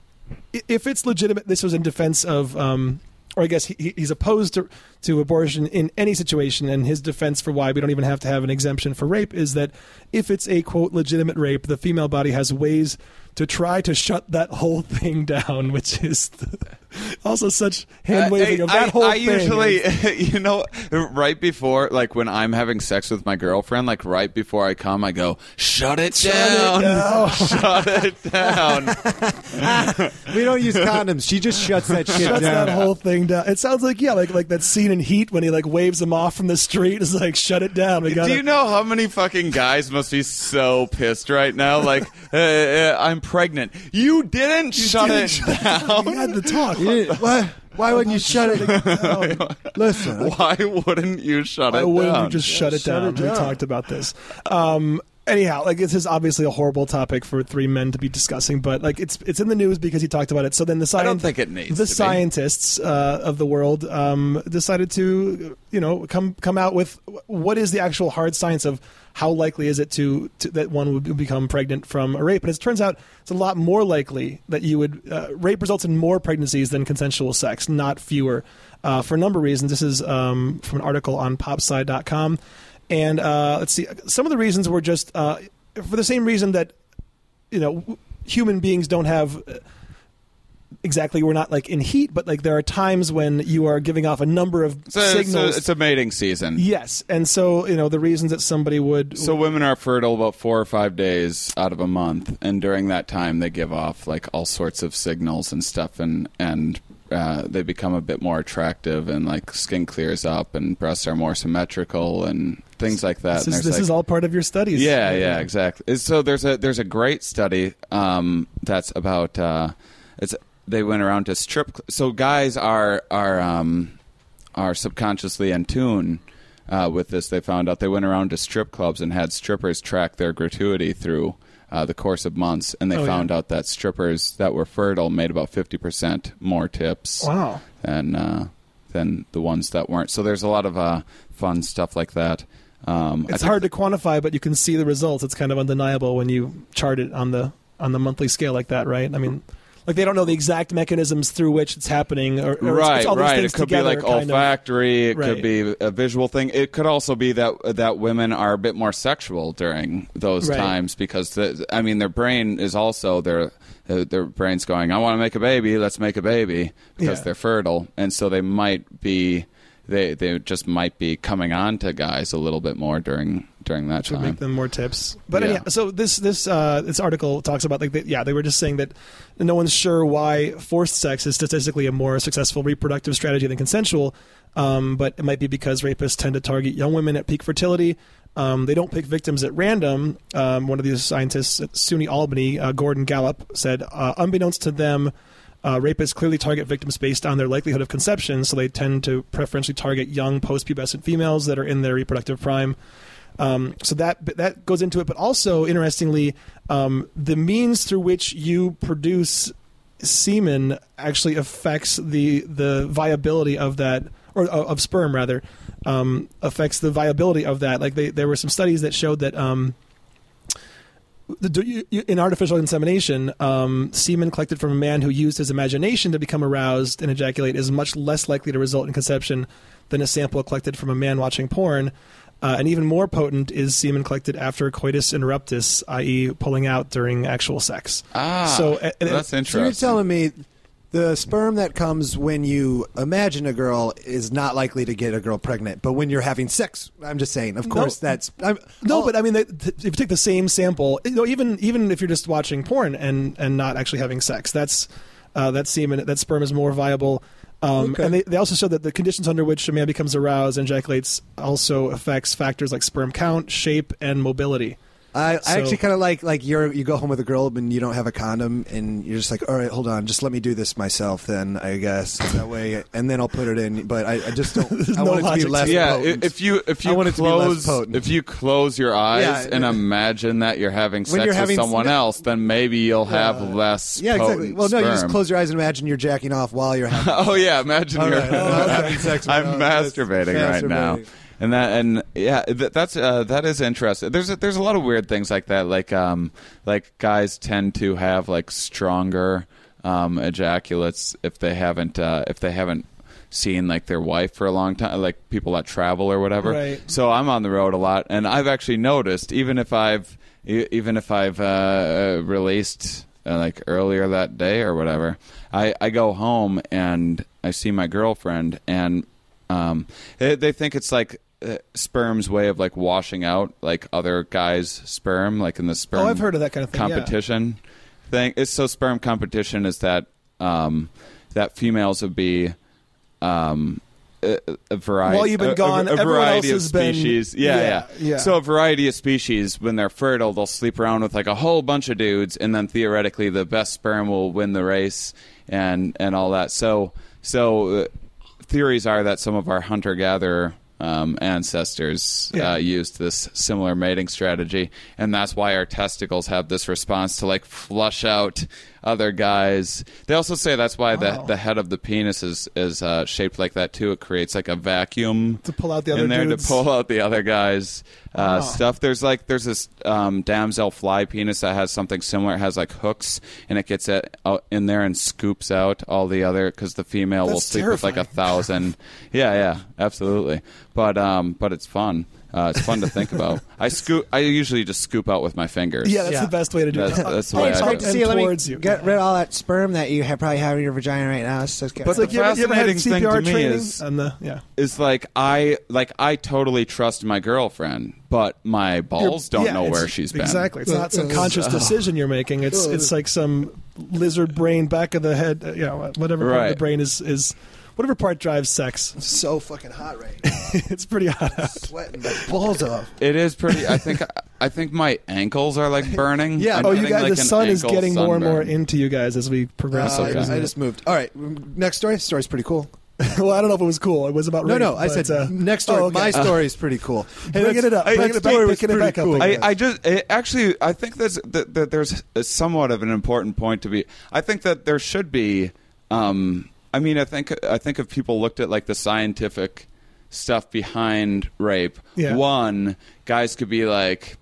if it's legitimate, this was in defense of. Um, or I guess he, he- he's opposed to, to abortion in any situation, and his defense for why we don't even have to have an exemption for rape is that if it's a quote legitimate rape, the female body has ways to try to shut that whole thing down, which is the, also such hand waving I, of that I- whole I thing. I usually, you know, right before, like when I'm having sex with my girlfriend, like right before I come, I go, "Shut it down, down." shut it down." We don't use condoms. She just shuts that shit shuts down. that whole thing down. It sounds like yeah, like like that scene in Heat when he like waves him off from the street. Is like shut it down. We got Do you know how many fucking guys must be so pissed right now? Like, uh, uh, I'm pregnant. You didn't shut didn't it shut down. We had the talk. You didn't- why? Why wouldn't you shut it? down? Listen, I- Why wouldn't you shut Why it wouldn't down? you just shut it shut down? it We down. talked about this. Um, anyhow, like this is obviously a horrible topic for three men to be discussing, but like it's it's in the news because he talked about it. So then the I science, don't think it needs the to be. scientists uh, of the world um, decided to you know come come out with what is the actual hard science of how likely is it to, to that one would become pregnant from a rape? And it turns out it's a lot more likely that you would uh, rape results in more pregnancies than consensual sex not fewer. Uh, for a number of reasons. This is um, from an article on popsci.com and uh, let's see. Some of the reasons were just uh, for the same reason that you know human beings don't have uh, exactly we're not like in heat but like there are times when you are giving off a number of It's a, it's, a, signals it's a mating season. yes and so you know the reasons that somebody would So women are fertile about four or five days out of a month, and during that time they give off like all sorts of signals and stuff, and and uh, they become a bit more attractive, and like skin clears up, and breasts are more symmetrical, and things like that. this, is, this like- is all part of your studies yeah, yeah, exactly. So there's a there's a great study um, that's about uh, it's they went around to strip. So guys are are um, are subconsciously in tune uh, with this. They found out they went around to strip clubs and had strippers track their gratuity through. Uh, the course of months, and they Oh, yeah. found out that strippers that were fertile made about fifty percent more tips wow than uh, than the ones that weren't. So there's a lot of uh, fun stuff like that. Um, it's hard to quantify but you can see the results it's kind of undeniable when you chart it on the on the monthly scale like that right i mean like they don't know the exact mechanisms through which it's happening or, or it's- right, it's all these right. It could be together like kind of- olfactory. It Right. could be a visual thing. It could also be that that women are a bit more sexual during those Right. times because the, I mean their brain is also their their brain's going. I want to make a baby. Let's make a baby because Yeah. they're fertile, and so they might be they they just might be coming on to guys a little bit more during during that time. make them more tips. But Yeah. anyhow, so this this uh, this article talks about like that, yeah they were just saying that no one's sure why forced sex is statistically a more successful reproductive strategy than consensual, um, but it might be because rapists tend to target young women at peak fertility. Um, they don't pick victims at random. Um, one of these scientists at SUNY Albany, uh, Gordon Gallup, said, uh, unbeknownst to them, uh, rapists clearly target victims based on their likelihood of conception, so they tend to preferentially target young post-pubescent females that are in their reproductive prime. Um, so that that goes into it, but also interestingly, um, the means through which you produce semen actually affects the the viability of that or uh, of sperm rather um, affects the viability of that. Like they, there were some studies that showed that. Um, in artificial insemination, um, semen collected from a man who used his imagination to become aroused and ejaculate is much less likely to result in conception than a sample collected from a man watching porn. Uh, and even more potent is semen collected after coitus interruptus, i.e., pulling out during actual sex. Ah, So, uh, that's So interesting. you're telling me the sperm that comes when you imagine a girl is not likely to get a girl pregnant, but when you're having sex, I'm just saying. Of course, that's I'm, No, but I mean, if you take the same sample, you know, even even if you're just watching porn and and not actually having sex, that's uh, that semen, that sperm is more viable. Um, Okay. And they, they also show that the conditions under which a man becomes aroused and ejaculates also affects factors like sperm count, shape, and mobility. I, I actually kind of like like you're you go home with a girl and you don't have a condom and you're just like all right hold on just let me do this myself then I guess that way and then I'll put it in but I, I just don't I no want it to logic be to less yeah, i- potent. if you if I you want it to be less close potent. if you close your eyes Yeah. and imagine that you're having sex you're with having- someone else, then maybe you'll have less. yeah exactly well no you just close your eyes and imagine you're jacking off while you're having Oh yeah, imagine All you're right. I'm having sex with- I'm that's masturbating right now. And that and yeah, th- that's uh, that is interesting. There's a, there's a lot of weird things like that. Like um like guys tend to have like stronger um, ejaculates if they haven't uh, if they haven't seen like their wife for a long time, like people that travel or whatever. Right. So I'm on the road a lot, and I've actually noticed even if I've even if I've uh, uh, released uh, like earlier that day or whatever, I, I go home and I see my girlfriend, and um, they, they think it's like sperm's way of like washing out like other guys' sperm, like in the sperm. Oh, I've heard of that kind of thing. yeah. competition thing. It's so sperm competition is that um, that females would be um, a, a variety. While you've been a- gone, a, variety of has been- species. Yeah, yeah, yeah, yeah. So a variety of species, when they're fertile, they'll sleep around with like a whole bunch of dudes, and then theoretically, the best sperm will win the race, and and all that. So so. Uh, Theories are that some of our hunter-gatherer um, ancestors Yeah. uh, used this similar mating strategy, and that's why our testicles have this response to like flush out other guys. They also say that's why the the head of the penis is is uh, shaped like that too. It creates like a vacuum To pull out the other in there dudes. to pull out the other guys' uh, Wow. stuff. There's like there's this um, damsel fly penis that has something similar. It has like hooks, and it gets it out in there and scoops out all the other because the female will That's sleep with like a terrifying. thousand. yeah, yeah, absolutely. But um, but it's fun. Uh, it's fun to think about. I scoop. I usually just scoop out with my fingers. Yeah, that's Yeah. the best way to do That's- it. that's the way it's I like do to it. see let me towards you. get rid of all that sperm that you have probably have in your vagina right now. So it's But the Like, you ever, you ever had fascinating thing CPR to me training? is- And the, yeah. It's like I like I totally trust my girlfriend, but my balls don't Yeah, know it's- where she's been. Exactly. It's not some conscious decision you're making. It's it's like some lizard brain back of the head. uh, You know, whatever part of Right. the brain is is whatever part drives sex. so fucking hot right now. it's pretty hot. out. Sweating my balls off. It is pretty. I think. I think my ankles are like burning. Yeah. I'm Oh, you guys, like, the sun is ankle getting more and more into you guys as we progress. Uh, okay. I, just, I just moved. All right, next story. Story's pretty cool. well, I don't know if it was cool. It was about No, rape, no, I but, said uh, next story. oh, okay. My story is pretty cool. Hey, Bringing that's- it up, hey, bringing that it back, story was picking it pretty back cool. again. I, I just it, actually I think that's that, that there's somewhat of an important point to be. I think that there should be. Um, I mean, I think I think if people looked at like the scientific stuff behind rape, Yeah. one guys could be like.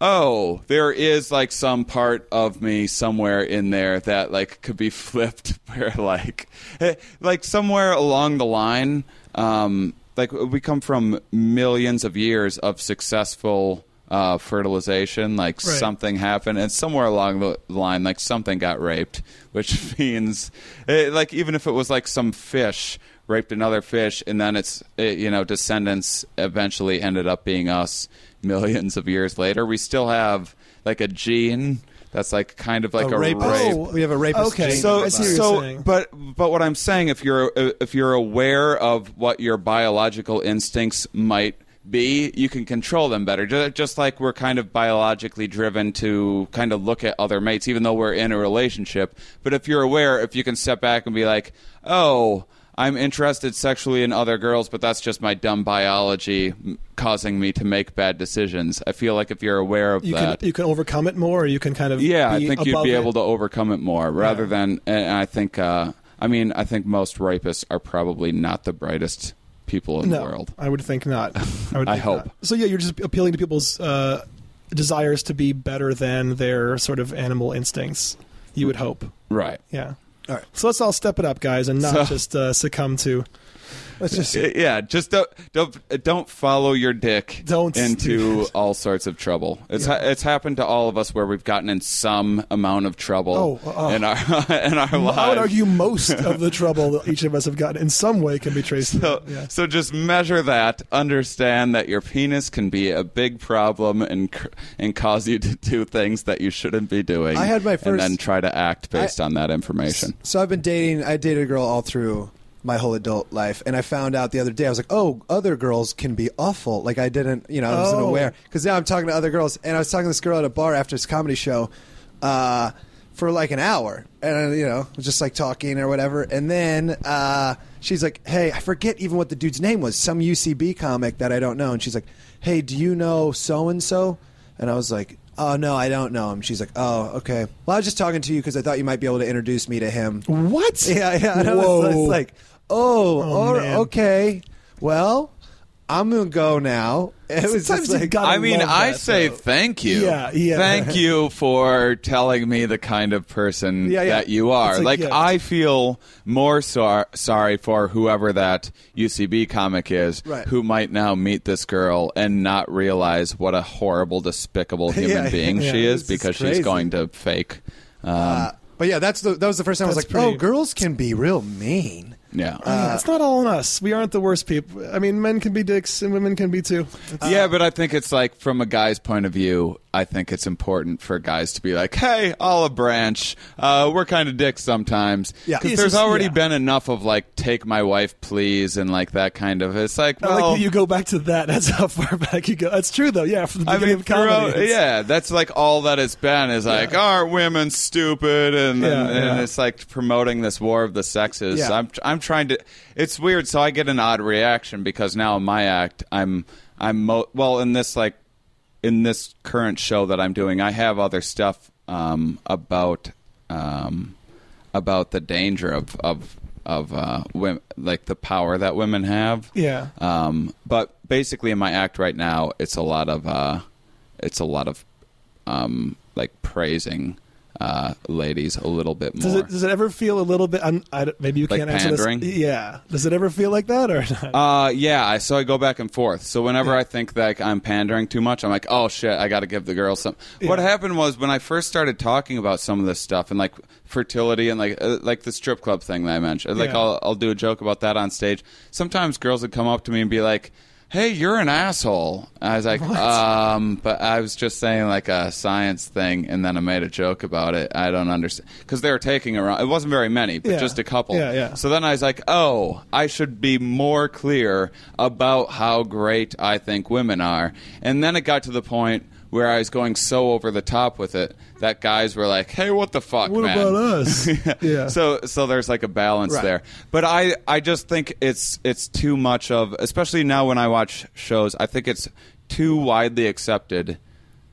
Oh, there is like some part of me somewhere in there that like could be flipped where like eh, like somewhere along the line um like we come from millions of years of successful uh, fertilization like Right. something happened and somewhere along the line like something got raped which means eh, like even if it was like some fish raped another fish, and then its it, you know descendants eventually ended up being us millions of years later. We still have like a gene that's like kind of like a, a rapist. rape. Oh, we have a rapist. okay. gene. So, I see what you're so, saying. but, but what I'm saying, if you're if you're aware of what your biological instincts might be, you can control them better. Just like we're kind of biologically driven to kind of look at other mates, even though we're in a relationship. But if you're aware, if you can step back and be like, oh. I'm interested sexually in other girls, but that's just my dumb biology causing me to make bad decisions. I feel like if you're aware of you that, can you can overcome it more, or you can kind of yeah, I think you'd be it. able to overcome it more rather Yeah. than. And I think, uh, I mean, I think most rapists are probably not the brightest people in no, the world. I would think not. I would. I hope. not. So yeah, you're just appealing to people's uh, desires to be better than their sort of animal instincts. You would hope. Right. Yeah. All right. So let's all step it up, guys, and not So- just uh, succumb to. Let's just Yeah, just don't don't don't follow your dick Don't into all sorts of trouble. It's Yeah. ha- it's happened to all of us where we've gotten in some amount of trouble Oh, oh. in our in our lives. I would argue most of the trouble that each of us have gotten in some way can be traced. So, yeah. so just measure that. Understand that your penis can be a big problem and and cause you to do things that you shouldn't be doing. I had my and first- then try to act based I- on that information. So I've been dating. I dated a girl all through my whole adult life, and I found out the other day. I was like, "Oh, other girls can be awful." Like I didn't, you know, I wasn't Oh. aware because now I'm talking to other girls, and I was talking to this girl at a bar after this comedy show uh, for like an hour, and you know, just like talking or whatever, and then. Uh, She's like, hey, I forget even what the dude's name was. Some UCB comic that I don't know. And she's like, hey, do you know so and so? And I was like, oh no, I don't know him. She's like, oh, okay. Well, I was just talking to you because I thought you might be able to introduce me to him. What? Yeah, yeah. And I was, Whoa. I was like, oh, Oh, all- man. okay. Well, I'm gonna go now. It was Sometimes just like, gotta I mean, love I that, say though. thank you. Yeah, yeah. Thank you for telling me the kind of person Yeah, yeah. that you are. It's a Like, gift. I feel more sor- sorry for whoever that UCB comic is Right. who might now meet this girl and not realize what a horrible, despicable human Yeah, being yeah, she is this is because she's crazy. going to fake. Um, uh, but yeah, that's the that was the first time I was That's like, oh, girls can be real mean. Yeah. Yeah, it's not all on us. We aren't the worst people. I mean, men can be dicks and women can be too. It's- yeah, but I think it's like from a guy's point of view, I think it's important for guys to be like, "Hey, olive branch, uh, we're kind of dicks sometimes." Yeah. because there's already yeah. been enough of like, "Take my wife, please," and like that kind of. It's like, well, like that you go back to that. That's how far back you go. That's true, though. Yeah, from the I mean, of comedy. yeah, that's like all that it's been is like, aren't women stupid? And, Yeah, and, and yeah. it's like promoting this war of the sexes. Yeah. I'm I'm trying to. It's weird, so I get an odd reaction because now in my act, I'm I'm mo- well in this like in this current show that I'm doing, I have other stuff um, about um, about the danger of of of uh, women, like the power that women have. Yeah. Um, but basically, in my act right now, it's a lot of uh, it's a lot of um, like praising uh, ladies a little bit more. Does it does it ever feel a little bit? I'm, I, maybe you Like can't answer this. Yeah. Does it ever feel like that or not? Uh, yeah. I, so I go back and forth. So whenever I think that I'm pandering too much, I'm like, oh shit, I got to give the girl some. What happened was when I first started talking about some of this stuff and like fertility and like uh, like the strip club thing that I mentioned, like Yeah. I'll I'll do a joke about that on stage. Sometimes girls would come up to me and be like. Hey, you're an asshole. I was like, um, but I was just saying like a science thing, and then I made a joke about it. I don't understand because they were taking around. It wasn't very many, but Yeah. just a couple. Yeah, yeah. So then I was like, oh, I should be more clear about how great I think women are. And then it got to the point where I was going so over the top with it that guys were like, hey, what the fuck, what man? about us? yeah. So so there's like a balance Right. there. But I I just think it's it's too much of especially now when I watch shows, I think it's too widely accepted.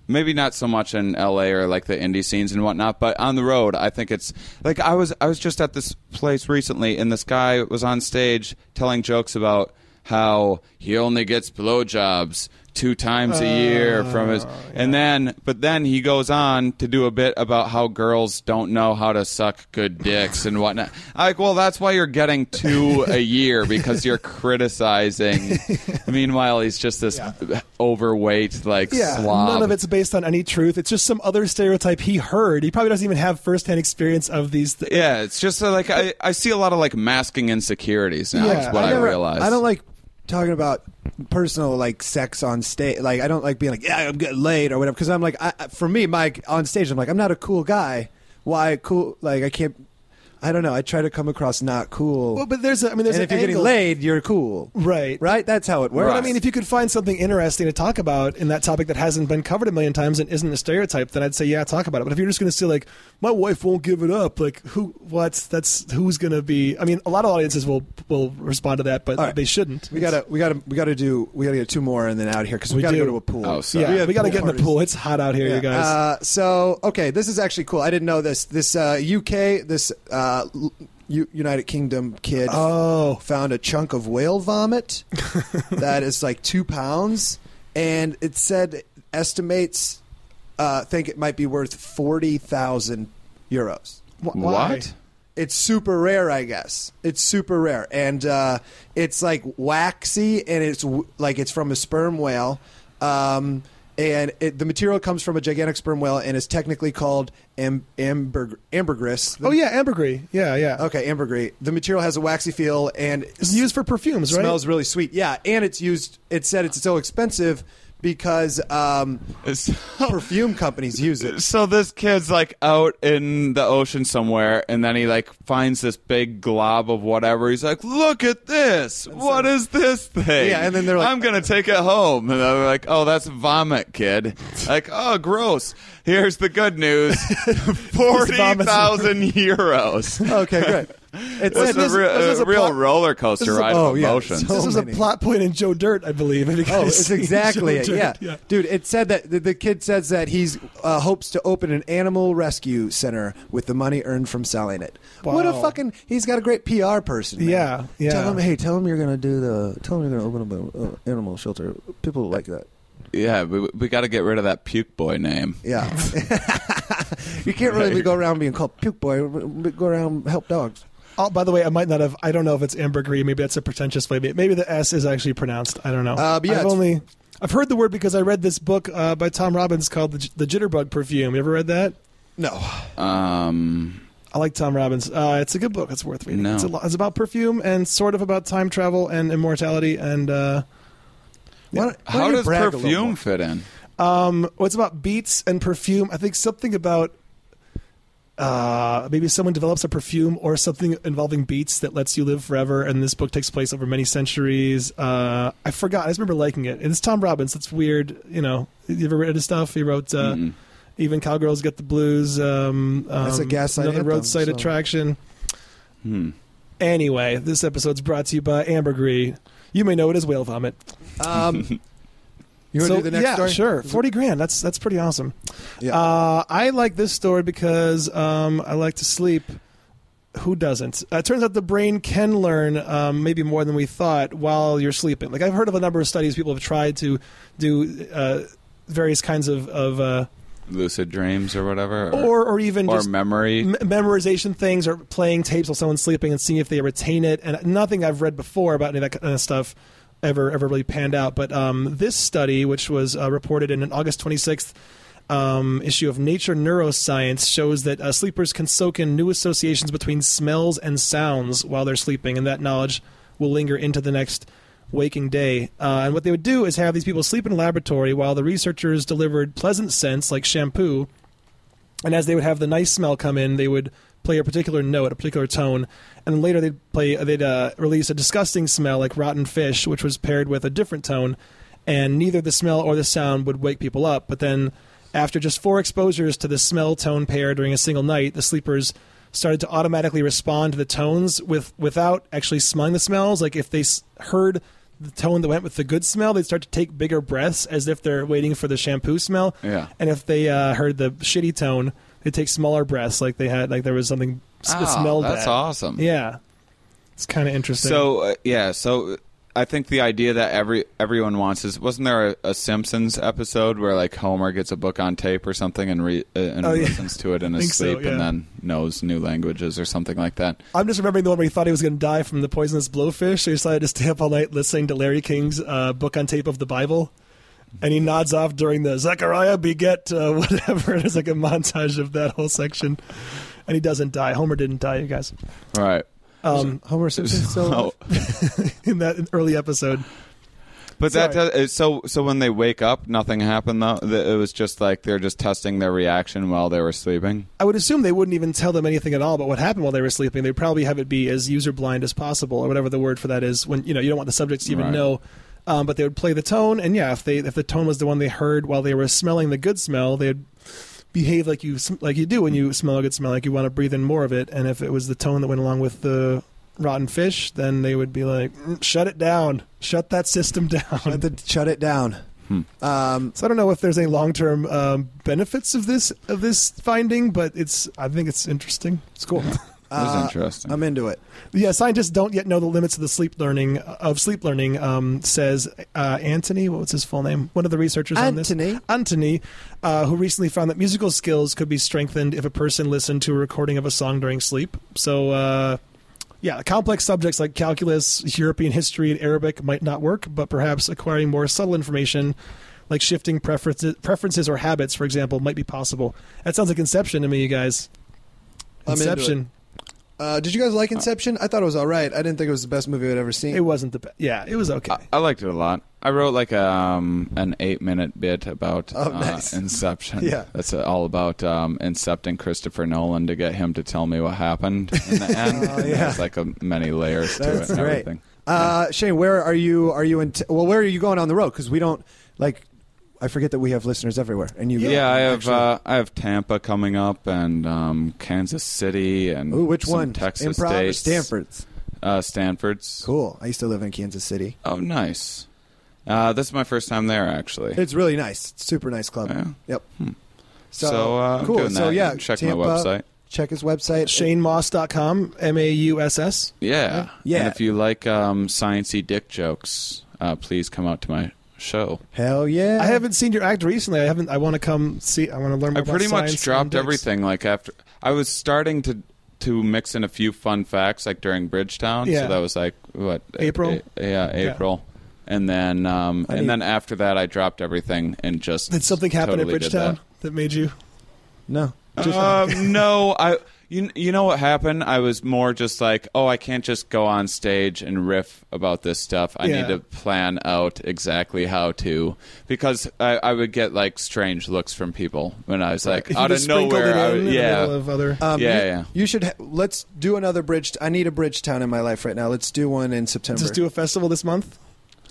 Maybe not so much in LA or like the indie scenes and whatnot, but on the road, I think it's like I was I was just at this place recently and this guy was on stage telling jokes about how he only gets blowjobs two times a year from his and then but then he goes on to do a bit about how girls don't know how to suck good dicks and whatnot I'm like well that's why you're getting two a year because you're criticizing meanwhile he's just this overweight like Yeah, slob none of it's based on any truth. It's just some other stereotype he heard. He probably doesn't even have firsthand experience of these. Th- yeah it's just uh, like I, I see a lot of like masking insecurities now Yeah, is what I I, realize I don't like talking about personal like sex on stage. Like I don't like being like, yeah, I'm getting laid or whatever. Because I'm like, I, for me, Mike on stage, I'm like, I'm not a cool guy. Why cool? Like I can't. I don't know. I try to come across not cool. well, but there's, a, I mean, there's and an if you're getting laid, you're cool. right? Right? That's how it works. But I mean, if you could find something interesting to talk about in that topic that hasn't been covered a million times and isn't a stereotype, then I'd say yeah, talk about it. But if you're just going to say like, my wife won't give it up, like who? What? That's who's going to be? I mean, a lot of audiences will will respond to that, but All right. they shouldn't. we gotta, we gotta, we gotta do, we gotta get two more and then out of here because we, We gotta do. go to a pool. Oh, sorry. yeah, We we, got to pool get in the pool. It's hot out here, Yeah. you guys. Uh, so okay, this is actually cool. I didn't know this. This uh, UK, this uh, L- U- United Kingdom kid oh, found a chunk of whale vomit that is like two pounds, and it said estimates uh, think it might be worth forty thousand euros. wh- what It's super rare, I guess. It's super rare, and uh, it's like waxy, and it's w- like it's from a sperm whale. Um, and it, the material comes from a gigantic sperm whale, and is technically called am- amber- ambergris. The- Oh yeah, ambergris. Yeah, yeah. Okay, ambergris. The material has a waxy feel and It's used for perfumes, right? smells really sweet. Yeah, and it's used. It said it's so expensive because um, It's- perfume companies use it. So this kid's like out in the ocean somewhere, and then he like finds this big glob of whatever. He's like, "Look at this! What is this thing?" Yeah, and then they're like- "I'm gonna take it home," and they're like, "Oh, that's vomit, kid." Like, "Oh, gross." Here's the good news: forty thousand euros. Okay, great. It It's said a, this, re- this is a a real plot- roller coaster this is a- ride oh, of yeah, emotions. so- this was a many. plot point in Joe Dirt, I believe. Have you Oh, it's seen exactly Joe it. Dirt? Yeah. dude. It said that the, the kid says that he's uh, hopes to open an animal rescue center with the money earned from selling it. What a Wow. fucking! He's got a great PR person. man. Yeah, yeah. Tell him, hey, tell him you're gonna do the. Tell him you're gonna open up an uh, animal shelter. People like that. Yeah, we, we got to get rid of that puke boy name. Yeah. you can't really go around being called puke boy. Go around help dogs. Oh, by the way, I might not have. I don't know if it's ambergris. Maybe that's a pretentious way. Maybe the S is actually pronounced. I don't know. Uh, but yeah, I've it's- only. I've heard the word because I read this book uh, by Tom Robbins called the, the Jitterbug Perfume. You ever read that? No. Um, I like Tom Robbins. Uh, it's a good book. It's worth reading. No. It's, a lo- it's about perfume and sort of about time travel and immortality and uh, Why don't- why how don't does brag a little perfume fit in? Um, what's about beats and perfume? I think something about uh, maybe someone develops a perfume or something involving beats that lets you live forever. And this book takes place over many centuries. Uh, I forgot. I just remember liking it. And it's Tom Robbins. That's weird. You know, you ever read his stuff? He wrote uh, Mm-mm. even cowgirls get the blues. Um, That's a um, Gaslight another anthem, roadside so- attraction. Hmm. Anyway, this episode's brought to you by Ambergris. You may know it as whale vomit. Um, you want to So, do the next yeah, story? sure. Forty grand. That's that's pretty awesome. Yeah. Uh, I like this story because um, I like to sleep. Who doesn't? Uh, it turns out the brain can learn um, maybe more than we thought while you're sleeping. Like I've heard of a number of studies. People have tried to do uh, various kinds of, of uh, lucid dreams or whatever, or or even or just memory. m- memorization things or playing tapes while someone's sleeping and seeing if they retain it. And nothing I've read before about any of that kind of stuff ever ever really panned out. But um, this study, which was uh, reported in an August 26th um, issue of Nature Neuroscience, shows that uh, sleepers can soak in new associations between smells and sounds while they're sleeping, and that knowledge will linger into the next waking day. Uh, and what they would do is have these people sleep in a laboratory while the researchers delivered pleasant scents like shampoo and as they would have the nice smell come in, they would play a particular note, a particular tone, and then later they'd play, they'd uh, release a disgusting smell like rotten fish, which was paired with a different tone, and neither the smell or the sound would wake people up. But then, after just four exposures to the smell tone pair during a single night, the sleepers started to automatically respond to the tones with without actually smelling the smells. Like if they s- heard the tone that went with the good smell, they'd start to take bigger breaths as if they're waiting for the shampoo smell. Yeah. And if they uh, heard the shitty tone, they'd take smaller breaths, like they had, like there was something that Ah, smelled that's bad. awesome. Yeah, it's kind of interesting. So uh, yeah, so I think the idea that every everyone wants is wasn't there a, a Simpsons episode where like Homer gets a book on tape or something and re, uh, and Oh, yeah. listens to it in his think so, sleep and then knows new languages or something like that. I'm just remembering the one where he thought he was going to die from the poisonous blowfish, so he decided to stay up all night listening to Larry King's uh, book on tape of the Bible. And he nods off during the Zechariah beget uh, whatever. It's There's like a montage of that whole section. And he doesn't die. Homer didn't die, you guys. Right. Um, Homer Simpson still. So- in that early episode. But that Sorry. does, so so when they wake up, nothing happened though. It was just like they're just testing their reaction while they were sleeping. I would assume they wouldn't even tell them anything at all about what happened while they were sleeping. They'd probably have it be as user blind as possible, or whatever the word for that is. When you know you don't want the subjects to even Right. know, um, but they would play the tone, and yeah, if they if the tone was the one they heard while they were smelling the good smell, they'd behave like you like you do when you smell a good smell, like you want to breathe in more of it. And if it was the tone that went along with the rotten fish, then they would be like, "Mm, "Shut it down, shut that system down." Shut, the, shut it down. Hmm. Um, So I don't know if there's any long term um, benefits of this of this finding, but it's I think it's interesting. it's cool. Was Uh, interesting. I'm into it. Yeah, scientists don't yet know the limits of the sleep learning of sleep learning. Um, says uh, Anthony, what was his full name? One of the researchers on this, Anthony. Anthony, uh, who recently found that musical skills could be strengthened if a person listened to a recording of a song during sleep. So, uh, yeah, complex subjects like calculus, European history, and Arabic might not work, but perhaps acquiring more subtle information. Like shifting preferences, preferences or habits, for example, might be possible. That sounds like Inception to me, you guys. Inception. Uh, did you guys like Inception? I thought it was all right. I didn't think it was the best movie I'd ever seen. It wasn't the best. Yeah, it was okay. I, I liked it a lot. I wrote like um, an eight minute bit about Oh, uh. Inception. Yeah. That's uh, all about um, incepting Christopher Nolan to get him to tell me what happened in the end. Oh, yeah. There's like a, many layers to That's it and great. everything. Uh, Shane, where are you? Are you in? T- well, where are you going on the road? Because we don't like. I forget that we have listeners everywhere, and you. Yeah, I have uh, I have Tampa coming up and um, Kansas City and Ooh, which one? Texas Improv States. Stanford's? Uh, Stanford's. Cool. I used to live in Kansas City. Oh, nice. Uh, this is my first time there, actually. It's really nice. It's super nice club. Yeah. Yep. Hmm. So, So, uh, cool. so yeah, Check Tampa, my website. Check his website. ShaneMauss.com, M A U S S. Yeah. Yeah. And if you like um, sciencey dick jokes, uh, please come out to my show. Hell yeah! I haven't seen your act recently. I haven't. I want to come see. I want to learn more I about pretty much dropped everything. Like after I was starting to to mix in a few fun facts, like during Bridgetown. Yeah. So that was like what April? A- yeah, April. And then um, I and need- then after that, I dropped everything and just Did something happen totally at did Bridgetown that. that. made you? no. um, no, I you you know what happened? I was more just like, oh, I can't just go on stage and riff about this stuff. I Yeah. need to plan out exactly how to because I, I would get like strange looks from people when I was like If out of nowhere. I in would- in yeah, of other. Um, Yeah, you, yeah. You should. Ha- let's do another bridge. I need a Bridgetown in my life right now. Let's do one in September. just do a festival this month.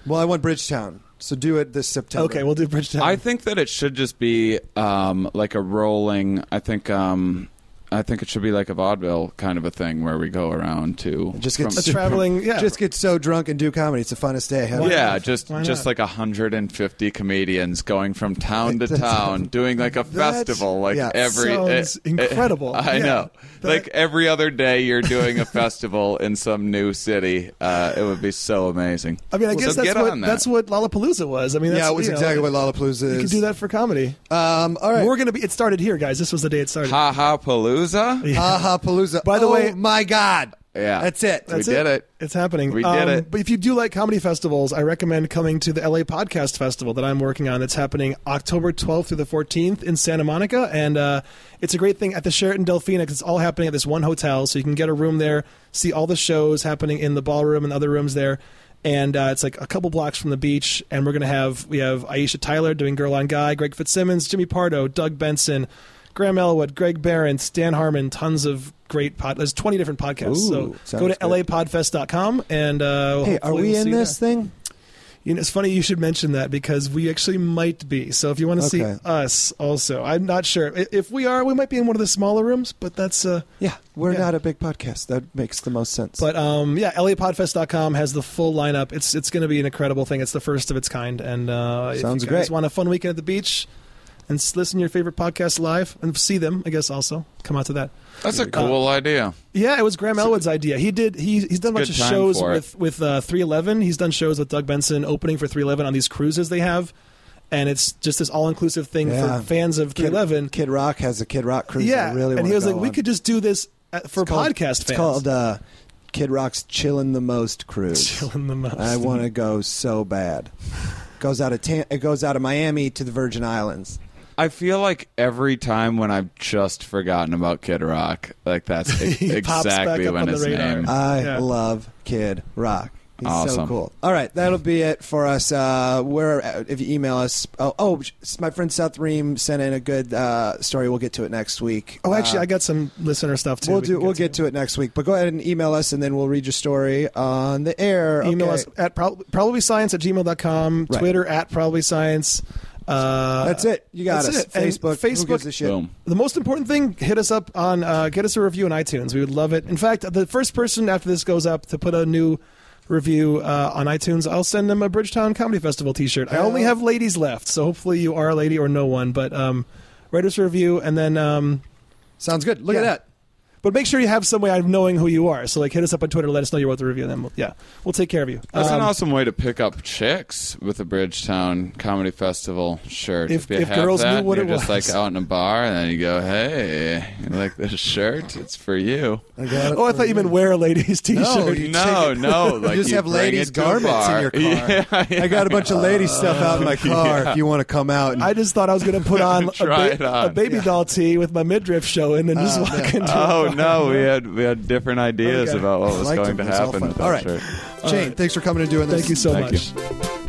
well, I want Bridgetown, so do it this September. Okay, we'll do Bridgetown. I think that it should just be um, like a rolling. I think um, I think it should be like a vaudeville kind of a thing where we go around to Just get a traveling. Yeah, Just get so drunk and do comedy. It's the funnest day. Have yeah, not? just just not? like 150 comedians going from town to town, doing like a that's- festival, like yeah. every. Sounds eh, eh, incredible. I Yeah. know, That- like every other day, you're doing a festival in some new city. Uh, it would be so amazing. I mean, I So guess that's what that. that's what Lollapalooza was. I mean, that's, yeah, it was you know, exactly what Lollapalooza You is. could do that for comedy. Um, all right. We're gonna be. It started here, guys. This was the day it started. Ha ha palooza. Yeah. Aha Palooza. By the oh, way- my God. Yeah, That's it. That's we did it. It's happening. We did Um, it. But if you do like comedy festivals, I recommend coming to the LA Podcast Festival that I'm working on. That's happening October 12th through the 14th in Santa Monica, and uh, it's a great thing at the Sheraton Delfina 'cause it's all happening at this one hotel. So you can get a room there, see all the shows happening in the ballroom and other rooms there. And uh, it's like a couple blocks from the beach, and we're gonna have we have Aisha Tyler doing Girl on Guy, Greg Fitzsimmons, Jimmy Pardo, Doug Benson, Graham Elwood, Greg Barron, Dan Harmon, tons of great pod. There's 20 different podcasts. Ooh, so go to good. lapodfest.com and uh, Hey, are we we'll in this there. thing? You know, it's funny you should mention that because we actually might be. So if you want to see us, also, I'm not sure if we are. We might be in one of the smaller rooms, but that's. Uh, Yeah, we're Yeah. not a big podcast. That makes the most sense. but um, yeah, LAPodfest.com has the full lineup. It's it's going to be an incredible thing. It's the first of its kind, and uh, if Sounds you guys great. Want a fun weekend at the beach? And listen to your favorite podcast live and see them. I guess also come out to that. That's a cool idea. Yeah, it was Graham Elwood's idea. He did. He, he's done a bunch of shows for it. with with uh, 311. He's done shows with Doug Benson opening for 311 on these cruises they have, and it's just this all inclusive thing Yeah. for fans of Kid, 311. Kid Rock has a Kid Rock cruise. yeah, I really and he was go like, we could just do this at, for It's called- podcast It's called uh, Kid Rock's Chillin' the Most cruise. Chilling the most. I want to go so bad. Goes out of Tan- it goes out of Miami to the Virgin Islands. I feel like every time when I've just forgotten about Kid Rock, like that's He pops back exactly up when on the his radar. name. I Yeah. love Kid Rock. He's so Awesome. cool. All right, that'll be it for us. Uh, where uh, if you email us? Oh, oh, my friend Seth Ream sent in a good uh, story. We'll get to it next week. oh, actually, Uh, I got some listener stuff too. We'll we do. can We'll get to it next week. But go ahead and email us, and then we'll read your story on the air. Email Okay. us at prob- probablyscience at gmail.com, Right. Twitter at probablyscience. Uh, That's it. You got us. it. And Facebook. Who Facebook- gives a shit? Boom. The most important thing, hit us up on, uh, get us a review on iTunes. We would love it. In fact, the first person after this goes up to put a new review uh, on iTunes, I'll send them a Bridgetown Comedy Festival T-shirt. I only have ladies left, so hopefully you are a lady or no one. But um, write us a review, and then um, Sounds good. Look Yeah. at that. But make sure you have some way of knowing who you are. So like, hit us up on Twitter, let us know you wrote the review, and then we'll, yeah, we'll take care of you. That's Um, an awesome way to pick up chicks with a Bridgetown Comedy Festival shirt. If- you if have girls that, knew what you're it just was. like out in a bar, and then you go, "Hey, you like this shirt? It's for you." I got it Oh, I for thought you meant wear a ladies T-shirt. you no, take it- no, You like just have bring ladies' it to garments in your car. Yeah, yeah. I got a bunch of lady stuff out in my car. If you want to come out, and, I just thought I was going to put on, a, ba- on. a baby doll tee with my midriff showing and just Oh, walk yeah. into. a Oh bar. no, we had we had different ideas Okay. about what was Liked going to It was all happen with that All right. shirt. Shane, thanks for coming and doing this. Thank you so Thank much. you.